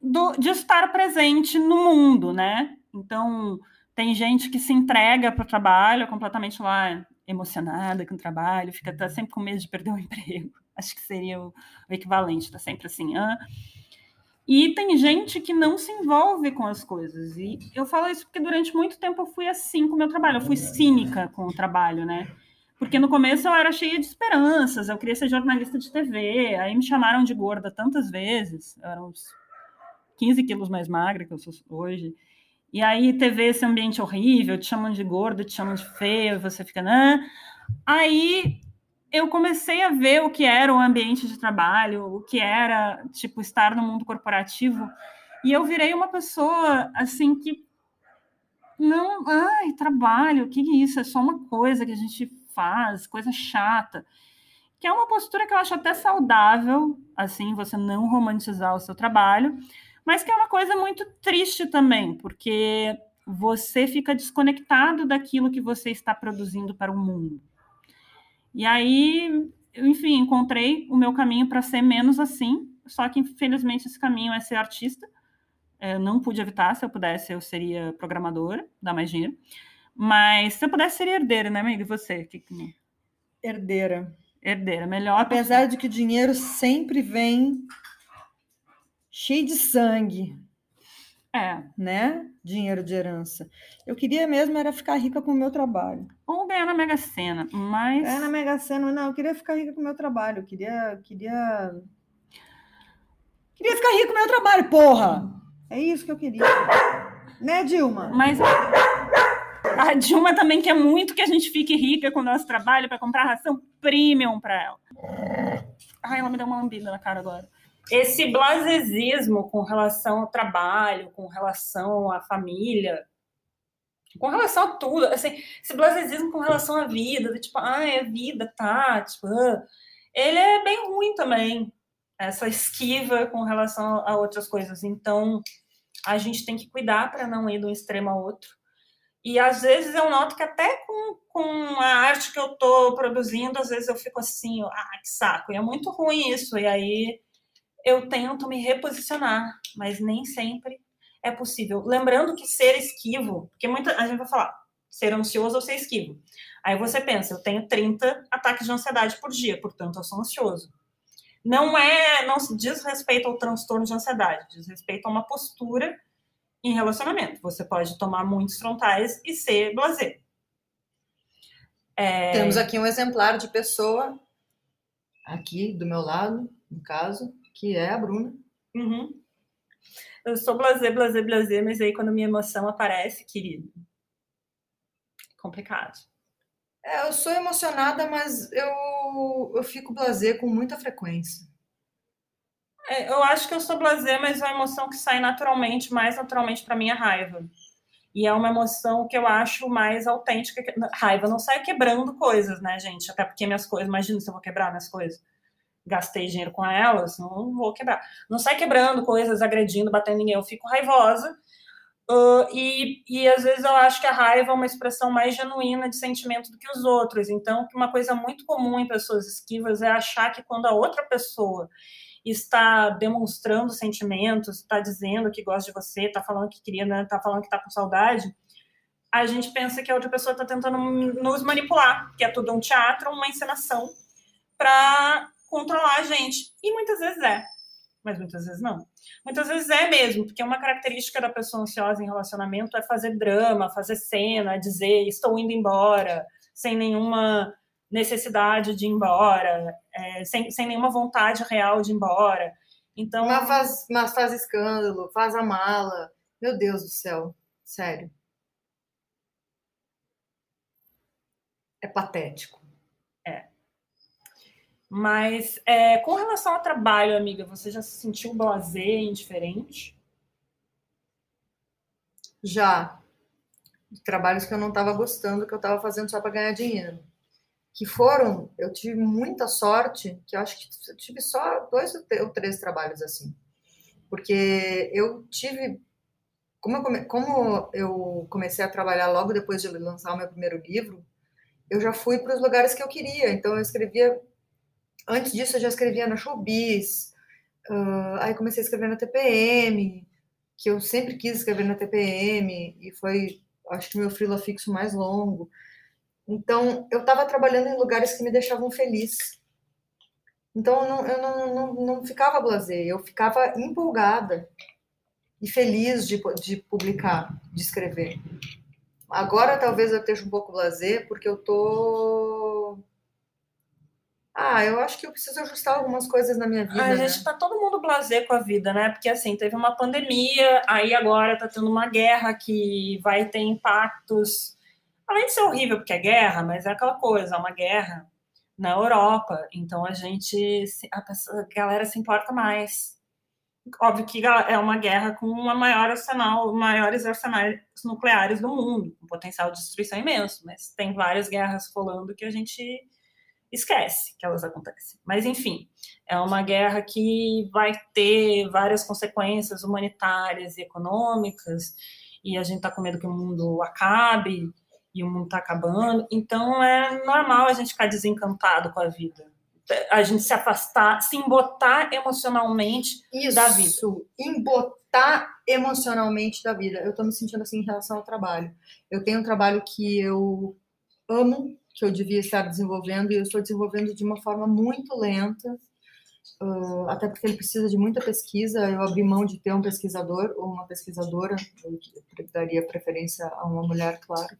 [SPEAKER 1] do, de estar presente no mundo, né? Então, tem gente que se entrega para o trabalho completamente lá emocionada com o trabalho, fica tá sempre com medo de perder o emprego. Acho que seria o, o equivalente, tá sempre assim. Ah, e tem gente que não se envolve com as coisas. E eu falo isso porque durante muito tempo eu fui assim com o meu trabalho. Eu fui cínica com o trabalho, né? Porque no começo eu era cheia de esperanças. Eu queria ser jornalista de TV. Aí me chamaram de gorda tantas vezes. Eu era uns 15 quilos mais magra que eu sou hoje. E aí TV, esse ambiente horrível. Te chamam de gorda, te chamam de feia. Você fica... Né? Aí eu comecei a ver o que era o ambiente de trabalho, o que era, tipo, estar no mundo corporativo, e eu virei uma pessoa, assim, que não, ai, trabalho, o que é isso? É só uma coisa que a gente faz, coisa chata. Que é uma postura que eu acho até saudável, assim, você não romantizar o seu trabalho, mas que é uma coisa muito triste também, porque você fica desconectado daquilo que você está produzindo para o mundo. E aí, enfim, encontrei o meu caminho para ser menos assim, só que infelizmente esse caminho é ser artista. Eu não pude evitar, se eu pudesse, eu seria programadora, dar mais dinheiro. Mas se eu pudesse, seria herdeira, né, amiga? E você? Que...
[SPEAKER 2] Herdeira.
[SPEAKER 1] Herdeira, melhor.
[SPEAKER 2] Apesar de que dinheiro sempre vem cheio de sangue.
[SPEAKER 1] É.
[SPEAKER 2] Né? Dinheiro de herança. Eu queria mesmo era ficar rica com o meu trabalho.
[SPEAKER 1] Ou ganhar na Mega Sena, mas.
[SPEAKER 2] Ganhar na Mega Sena, não, eu queria ficar rica com o meu trabalho. Eu queria. Queria. Queria ficar rica com o meu trabalho, porra! É isso que eu queria. Né, Dilma?
[SPEAKER 1] Mas. A Dilma também quer muito que a gente fique rica com o nosso trabalho para comprar ração premium para ela. Ai, ela me deu uma lambida na cara agora esse blasesismo com relação ao trabalho, com relação à família, com relação a tudo, assim, esse blasesismo com relação à vida, tipo, ah, é vida, tá, tipo, ah, ele é bem ruim também, essa esquiva com relação a outras coisas. Então, a gente tem que cuidar para não ir de um extremo a outro. E às vezes eu noto que até com, com a arte que eu estou produzindo, às vezes eu fico assim, ah, que saco, e é muito ruim isso. E aí eu tento me reposicionar, mas nem sempre é possível. Lembrando que ser esquivo, porque muita a gente vai falar ser ansioso ou ser esquivo. Aí você pensa, eu tenho 30 ataques de ansiedade por dia, portanto eu sou ansioso. Não é, não se diz respeito ao transtorno de ansiedade, diz respeito a uma postura em relacionamento. Você pode tomar muitos frontais e ser blazer.
[SPEAKER 2] É... Temos aqui um exemplar de pessoa, aqui do meu lado, no caso, que é a Bruna.
[SPEAKER 1] Uhum. Eu sou blazer, blazer, blazer, mas aí quando minha emoção aparece, querido, complicado.
[SPEAKER 2] É, eu sou emocionada, mas eu, eu fico blazer com muita frequência.
[SPEAKER 1] É, eu acho que eu sou blazer, mas é uma emoção que sai naturalmente, mais naturalmente para minha raiva. E é uma emoção que eu acho mais autêntica. Raiva não sai quebrando coisas, né, gente? Até porque minhas coisas, imagina se eu vou quebrar minhas coisas gastei dinheiro com elas, não vou quebrar. Não sai quebrando coisas, agredindo, batendo ninguém, eu fico raivosa. Uh, e, e às vezes eu acho que a raiva é uma expressão mais genuína de sentimento do que os outros. Então, uma coisa muito comum em pessoas esquivas é achar que quando a outra pessoa está demonstrando sentimentos, está dizendo que gosta de você, está falando que queria, né, está falando que está com saudade, a gente pensa que a outra pessoa está tentando nos manipular, que é tudo um teatro, uma encenação, para controlar a gente. E muitas vezes é, mas muitas vezes não. Muitas vezes é mesmo, porque uma característica da pessoa ansiosa em relacionamento é fazer drama, fazer cena, dizer estou indo embora, sem nenhuma necessidade de ir embora, é, sem, sem nenhuma vontade real de ir embora. Então.
[SPEAKER 2] Mas faz, mas faz escândalo, faz a mala. Meu Deus do céu, sério. É patético.
[SPEAKER 1] Mas é, com relação ao trabalho, amiga, você já se sentiu blazer, indiferente?
[SPEAKER 2] Já. Trabalhos que eu não estava gostando, que eu estava fazendo só para ganhar dinheiro. Que foram, eu tive muita sorte, que eu acho que eu tive só dois ou três trabalhos assim. porque eu tive como eu, come, como eu comecei a trabalhar logo depois de lançar o meu primeiro livro, eu já fui para os lugares que eu queria. Então, eu escrevia. Antes disso, eu já escrevia na Showbiz. Uh, aí, comecei a escrever na TPM, que eu sempre quis escrever na TPM, e foi, acho que, meu frila fixo mais longo. Então, eu estava trabalhando em lugares que me deixavam feliz. Então, eu não, eu não, não, não ficava blasé, eu ficava empolgada e feliz de, de publicar, de escrever. Agora talvez eu esteja um pouco blazer, porque eu tô. Ah, eu acho que eu preciso ajustar algumas coisas na minha vida.
[SPEAKER 1] A gente
[SPEAKER 2] né?
[SPEAKER 1] tá todo mundo blazer com a vida, né? Porque assim, teve uma pandemia, aí agora tá tendo uma guerra que vai ter impactos. Além de ser horrível, porque é guerra, mas é aquela coisa, é uma guerra na Europa. Então a gente. A, pessoa, a galera se importa mais óbvio que é uma guerra com uma maior arsenal, maiores arsenais nucleares do mundo, com potencial de destruição imenso, mas tem várias guerras rolando que a gente esquece que elas acontecem. Mas enfim, é uma guerra que vai ter várias consequências humanitárias e econômicas, e a gente está com medo que o mundo acabe, e o mundo está acabando, então é normal a gente ficar desencantado com a vida a gente se afastar, se embotar emocionalmente
[SPEAKER 2] Isso,
[SPEAKER 1] da vida.
[SPEAKER 2] Embotar emocionalmente da vida. Eu estou me sentindo assim em relação ao trabalho. Eu tenho um trabalho que eu amo, que eu devia estar desenvolvendo, e eu estou desenvolvendo de uma forma muito lenta, uh, até porque ele precisa de muita pesquisa. Eu abri mão de ter um pesquisador ou uma pesquisadora, eu daria preferência a uma mulher, claro.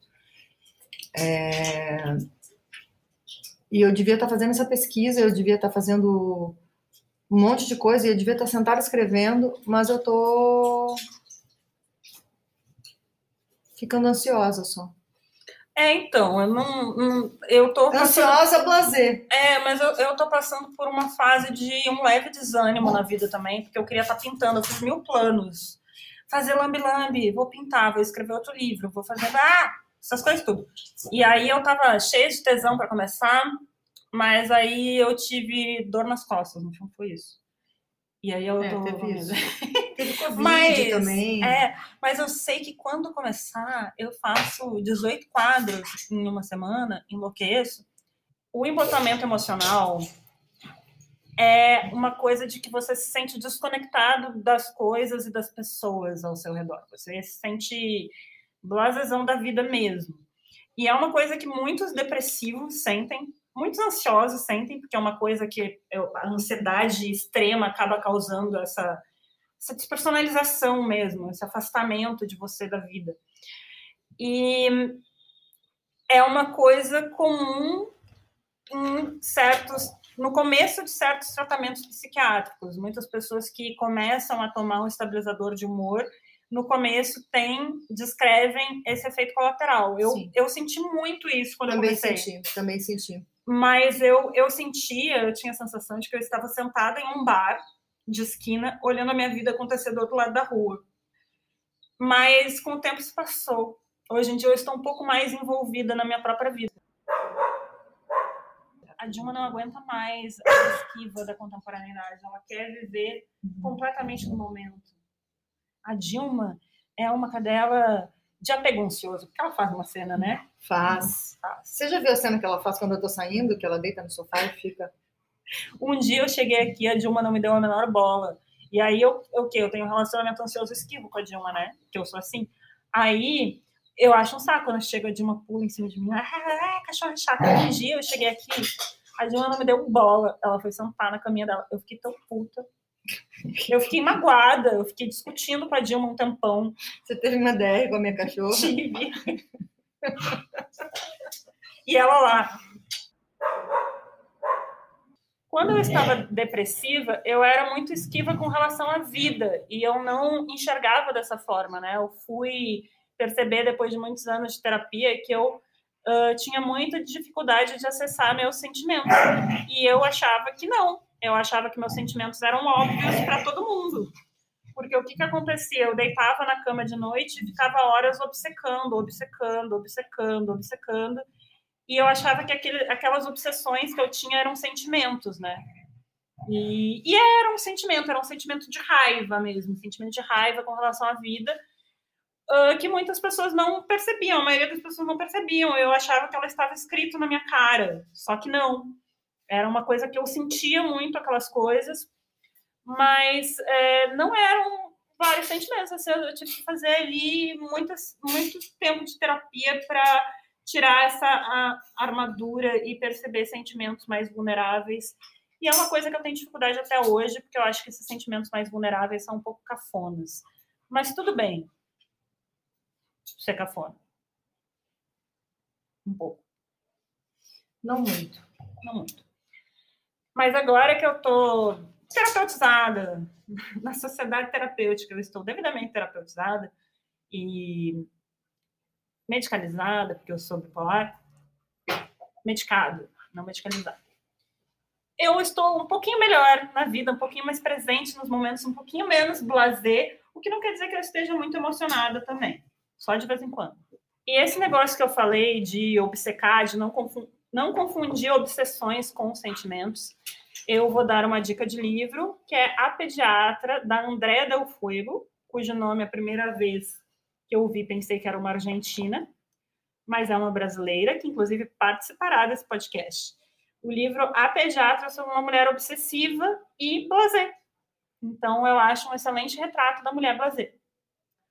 [SPEAKER 2] É e eu devia estar fazendo essa pesquisa, eu devia estar fazendo um monte de coisa, e eu devia estar sentada escrevendo, mas eu tô ficando ansiosa só.
[SPEAKER 1] É, então, eu não. não eu tô
[SPEAKER 2] Ansiosa, passando, blazer.
[SPEAKER 1] É, mas eu, eu tô passando por uma fase de um leve desânimo na vida também, porque eu queria estar pintando, eu fiz mil planos. Fazer lambi-lambi, vou pintar, vou escrever outro livro, vou fazer. Ah! essas coisas tudo. E aí eu tava cheia de tesão para começar, mas aí eu tive dor nas costas, no foi isso. E aí eu
[SPEAKER 2] é,
[SPEAKER 1] tô...
[SPEAKER 2] teve isso. teve Covid
[SPEAKER 1] mas,
[SPEAKER 2] também.
[SPEAKER 1] É, mas eu sei que quando começar, eu faço 18 quadros em uma semana, enlouqueço. O embotamento emocional é uma coisa de que você se sente desconectado das coisas e das pessoas ao seu redor. Você se sente blasezão da vida mesmo. E é uma coisa que muitos depressivos sentem, muitos ansiosos sentem, porque é uma coisa que a ansiedade extrema acaba causando essa, essa despersonalização mesmo, esse afastamento de você da vida. E é uma coisa comum em certos no começo de certos tratamentos psiquiátricos, muitas pessoas que começam a tomar um estabilizador de humor no começo tem descrevem esse efeito colateral. Eu, eu senti muito isso quando
[SPEAKER 2] também
[SPEAKER 1] eu comecei.
[SPEAKER 2] Senti, também senti.
[SPEAKER 1] Mas eu, eu sentia, eu tinha a sensação de que eu estava sentada em um bar de esquina, olhando a minha vida acontecer do outro lado da rua. Mas com o tempo se passou. Hoje em dia eu estou um pouco mais envolvida na minha própria vida. A Dilma não aguenta mais a esquiva da contemporaneidade. Ela quer viver completamente no momento a Dilma é uma cadela de apego ansioso, porque ela faz uma cena, né?
[SPEAKER 2] Faz. faz. Você já viu a cena que ela faz quando eu tô saindo, que ela deita no sofá e fica.
[SPEAKER 1] Um dia eu cheguei aqui, a Dilma não me deu a menor bola. E aí eu, o quê? Eu tenho um relacionamento ansioso esquivo com a Dilma, né? Que eu sou assim. Aí eu acho um saco quando chega a Dilma pula em cima de mim. Ah, ah, ah cachorro chato. Um dia eu cheguei aqui, a Dilma não me deu bola. Ela foi sentar na caminha dela. Eu fiquei tão puta. Eu fiquei magoada, eu fiquei discutindo com a Dilma um tempão.
[SPEAKER 2] Você teve uma DR com a minha cachorra?
[SPEAKER 1] Tive. e ela lá. Quando eu estava depressiva, eu era muito esquiva com relação à vida e eu não enxergava dessa forma, né? Eu fui perceber depois de muitos anos de terapia que eu uh, tinha muita dificuldade de acessar meus sentimentos e eu achava que não, eu achava que meus sentimentos eram óbvios para todo mundo. Porque o que, que acontecia? Eu deitava na cama de noite e ficava horas obcecando, obcecando, obcecando, obcecando. E eu achava que aquele, aquelas obsessões que eu tinha eram sentimentos, né? E, e, era um sentimento, era um sentimento de raiva mesmo, um sentimento de raiva com relação à vida, uh, que muitas pessoas não percebiam, a maioria das pessoas não percebiam. Eu achava que ela estava escrito na minha cara, só que não. Era uma coisa que eu sentia muito aquelas coisas, mas é, não eram vários sentimentos. Assim, eu tive que fazer ali muitas, muito tempo de terapia para tirar essa armadura e perceber sentimentos mais vulneráveis. E é uma coisa que eu tenho dificuldade até hoje, porque eu acho que esses sentimentos mais vulneráveis são um pouco cafonas. Mas tudo bem. Ser cafona. Um pouco. Não muito. Não muito. Mas agora que eu tô terapeutizada, na sociedade terapêutica, eu estou devidamente terapeutizada e medicalizada, porque eu sou bipolar, medicado, não medicalizado. Eu estou um pouquinho melhor na vida, um pouquinho mais presente nos momentos, um pouquinho menos blazer, o que não quer dizer que eu esteja muito emocionada também, só de vez em quando. E esse negócio que eu falei de obcecar, de não, confundir, não confundir obsessões com sentimentos, eu vou dar uma dica de livro, que é A Pediatra, da André Del Fuego, cujo nome, a primeira vez que eu ouvi, pensei que era uma argentina, mas é uma brasileira, que inclusive participará desse podcast. O livro A Pediatra sobre uma mulher obsessiva e blazer. Então, eu acho um excelente retrato da mulher blazer.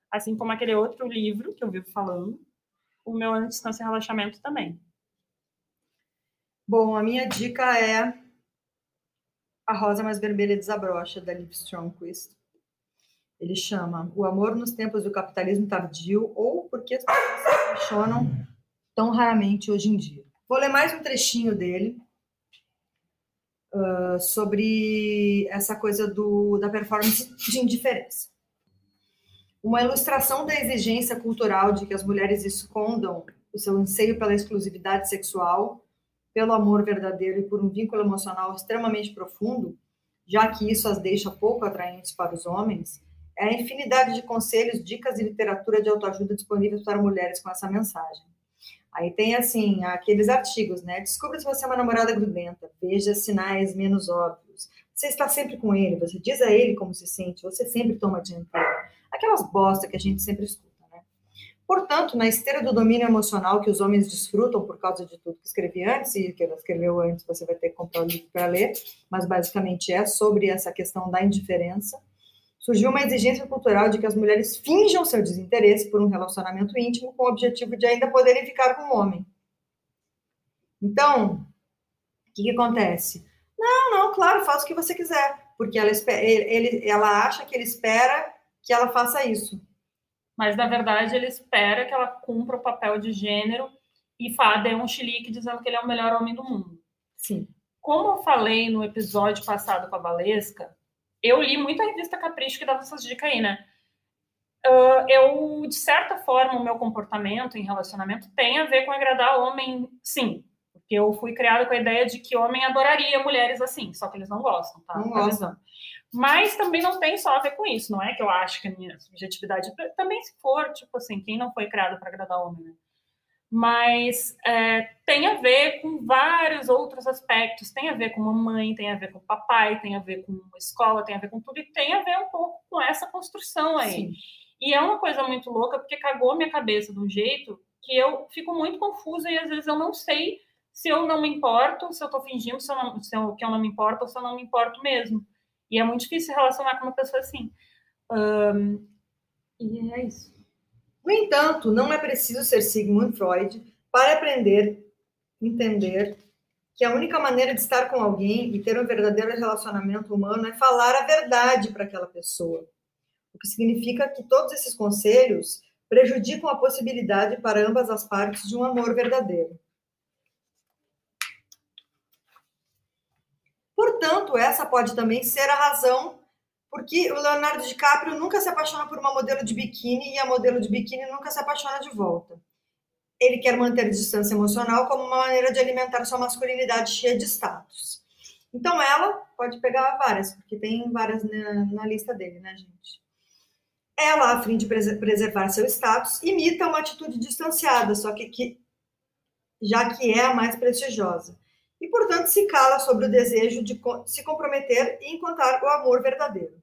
[SPEAKER 1] Assim como aquele outro livro que eu vivo falando, o meu Antidistância e Relaxamento também.
[SPEAKER 2] Bom, a minha dica é A Rosa Mais Vermelha Desabrocha, da Liv Stromquist. Ele chama O Amor nos Tempos do Capitalismo Tardio ou Por que as pessoas se apaixonam tão raramente hoje em dia. Vou ler mais um trechinho dele uh, sobre essa coisa do, da performance de indiferença. Uma ilustração da exigência cultural de que as mulheres escondam o seu anseio pela exclusividade sexual pelo amor verdadeiro e por um vínculo emocional extremamente profundo, já que isso as deixa pouco atraentes para os homens, é a infinidade de conselhos, dicas e literatura de autoajuda disponíveis para mulheres com essa mensagem. Aí tem assim, aqueles artigos, né? Descubra se você é uma namorada grudenta, veja sinais menos óbvios. Você está sempre com ele, você diz a ele como se sente, você sempre toma dianteira. Aquelas bosta que a gente sempre escuta. Portanto, na esteira do domínio emocional que os homens desfrutam por causa de tudo que escrevi antes, e que ela escreveu antes, você vai ter que comprar o livro para ler, mas basicamente é sobre essa questão da indiferença, surgiu uma exigência cultural de que as mulheres finjam seu desinteresse por um relacionamento íntimo com o objetivo de ainda poderem ficar com o homem. Então, o que, que acontece? Não, não, claro, faça o que você quiser, porque ela, ele, ela acha que ele espera que ela faça isso
[SPEAKER 1] mas na verdade ele espera que ela cumpra o papel de gênero e dê um chilique dizendo que ele é o melhor homem do mundo.
[SPEAKER 2] Sim.
[SPEAKER 1] Como eu falei no episódio passado com a Valesca, eu li muito a revista Capricho que dava essas dicas aí, né? Uh, eu, de certa forma, o meu comportamento em relacionamento tem a ver com agradar homem, sim. Porque eu fui criada com a ideia de que homem adoraria mulheres assim, só que eles não gostam, tá?
[SPEAKER 2] Não gostam.
[SPEAKER 1] Mas também não tem só a ver com isso, não é que eu acho que a minha subjetividade também se for, tipo assim, quem não foi criado para agradar homem, né? Mas é, tem a ver com vários outros aspectos, tem a ver com mamãe, tem a ver com papai, tem a ver com escola, tem a ver com tudo, e tem a ver um pouco com essa construção aí. Sim. E é uma coisa muito louca, porque cagou minha cabeça de um jeito que eu fico muito confusa e às vezes eu não sei se eu não me importo, se eu tô fingindo se eu não, se eu, que eu não me importo ou se eu não me importo mesmo. E é muito difícil relacionar com uma pessoa assim. Um, e é isso.
[SPEAKER 2] No entanto, não é preciso ser Sigmund Freud para aprender, entender que a única maneira de estar com alguém e ter um verdadeiro relacionamento humano é falar a verdade para aquela pessoa. O que significa que todos esses conselhos prejudicam a possibilidade para ambas as partes de um amor verdadeiro. Portanto, essa pode também ser a razão porque o Leonardo DiCaprio nunca se apaixona por uma modelo de biquíni e a modelo de biquíni nunca se apaixona de volta. Ele quer manter distância emocional como uma maneira de alimentar sua masculinidade cheia de status. Então ela pode pegar várias, porque tem várias na, na lista dele, né, gente? Ela, a fim de preservar seu status, imita uma atitude distanciada, só que, que já que é a mais prestigiosa. Portanto, se cala sobre o desejo de se comprometer e encontrar o amor verdadeiro.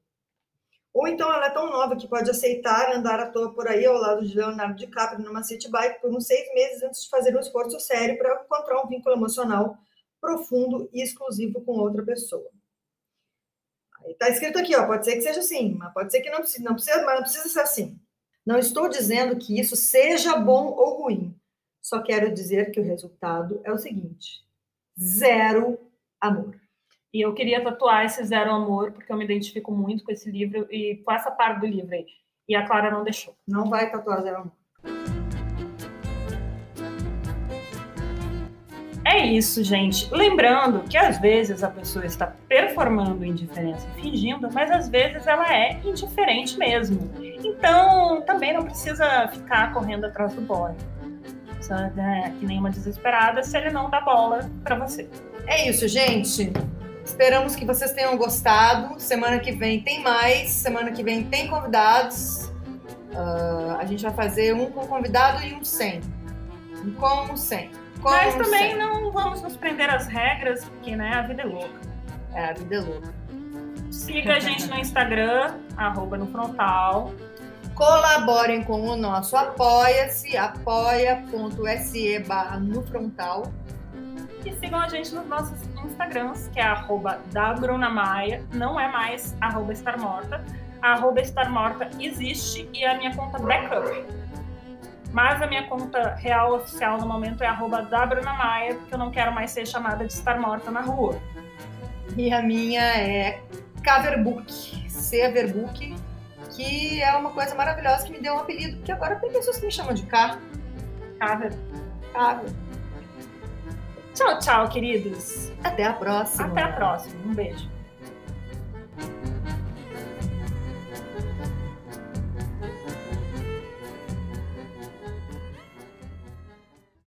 [SPEAKER 2] Ou então ela é tão nova que pode aceitar andar à toa por aí ao lado de Leonardo DiCaprio numa city bike por uns seis meses antes de fazer um esforço sério para encontrar um vínculo emocional profundo e exclusivo com outra pessoa. Está escrito aqui, ó, pode ser que seja assim, mas pode ser que não precisa, não precisa, mas não precisa ser assim. Não estou dizendo que isso seja bom ou ruim. Só quero dizer que o resultado é o seguinte: zero amor.
[SPEAKER 1] E eu queria tatuar esse zero amor, porque eu me identifico muito com esse livro e com essa parte do livro aí. E a Clara não deixou.
[SPEAKER 2] Não vai tatuar zero amor.
[SPEAKER 1] É isso, gente. Lembrando que às vezes a pessoa está performando indiferença e fingindo, mas às vezes ela é indiferente mesmo. Então, também não precisa ficar correndo atrás do boy. Né, que nem uma desesperada se ele não dá bola para você.
[SPEAKER 2] É isso, gente. Esperamos que vocês tenham gostado. Semana que vem tem mais. Semana que vem tem convidados. Uh, a gente vai fazer um com convidado e um sem. Um com um sem. Com
[SPEAKER 1] Mas também sem. não vamos nos prender às regras, porque né, a vida é louca.
[SPEAKER 2] É, a vida é louca.
[SPEAKER 1] Siga a gente no Instagram, arroba no frontal.
[SPEAKER 2] Colaborem com o nosso Apoia-se, apoia.se barra no frontal.
[SPEAKER 1] E sigam a gente nos nossos Instagrams, que é arroba da Bruna Maia, não é mais arroba estar morta. A arroba estar morta existe e é a minha conta backup. Mas a minha conta real oficial no momento é arroba da Bruna Maia, porque eu não quero mais ser chamada de estar morta na rua.
[SPEAKER 2] E a minha é Caverbook, Caverbook, que é uma coisa maravilhosa que me deu um apelido, porque agora tem pessoas que me chamam de K.
[SPEAKER 1] Caver.
[SPEAKER 2] Caver.
[SPEAKER 1] Tchau, tchau, queridos.
[SPEAKER 2] Até a próxima.
[SPEAKER 1] Até a próxima. Um beijo.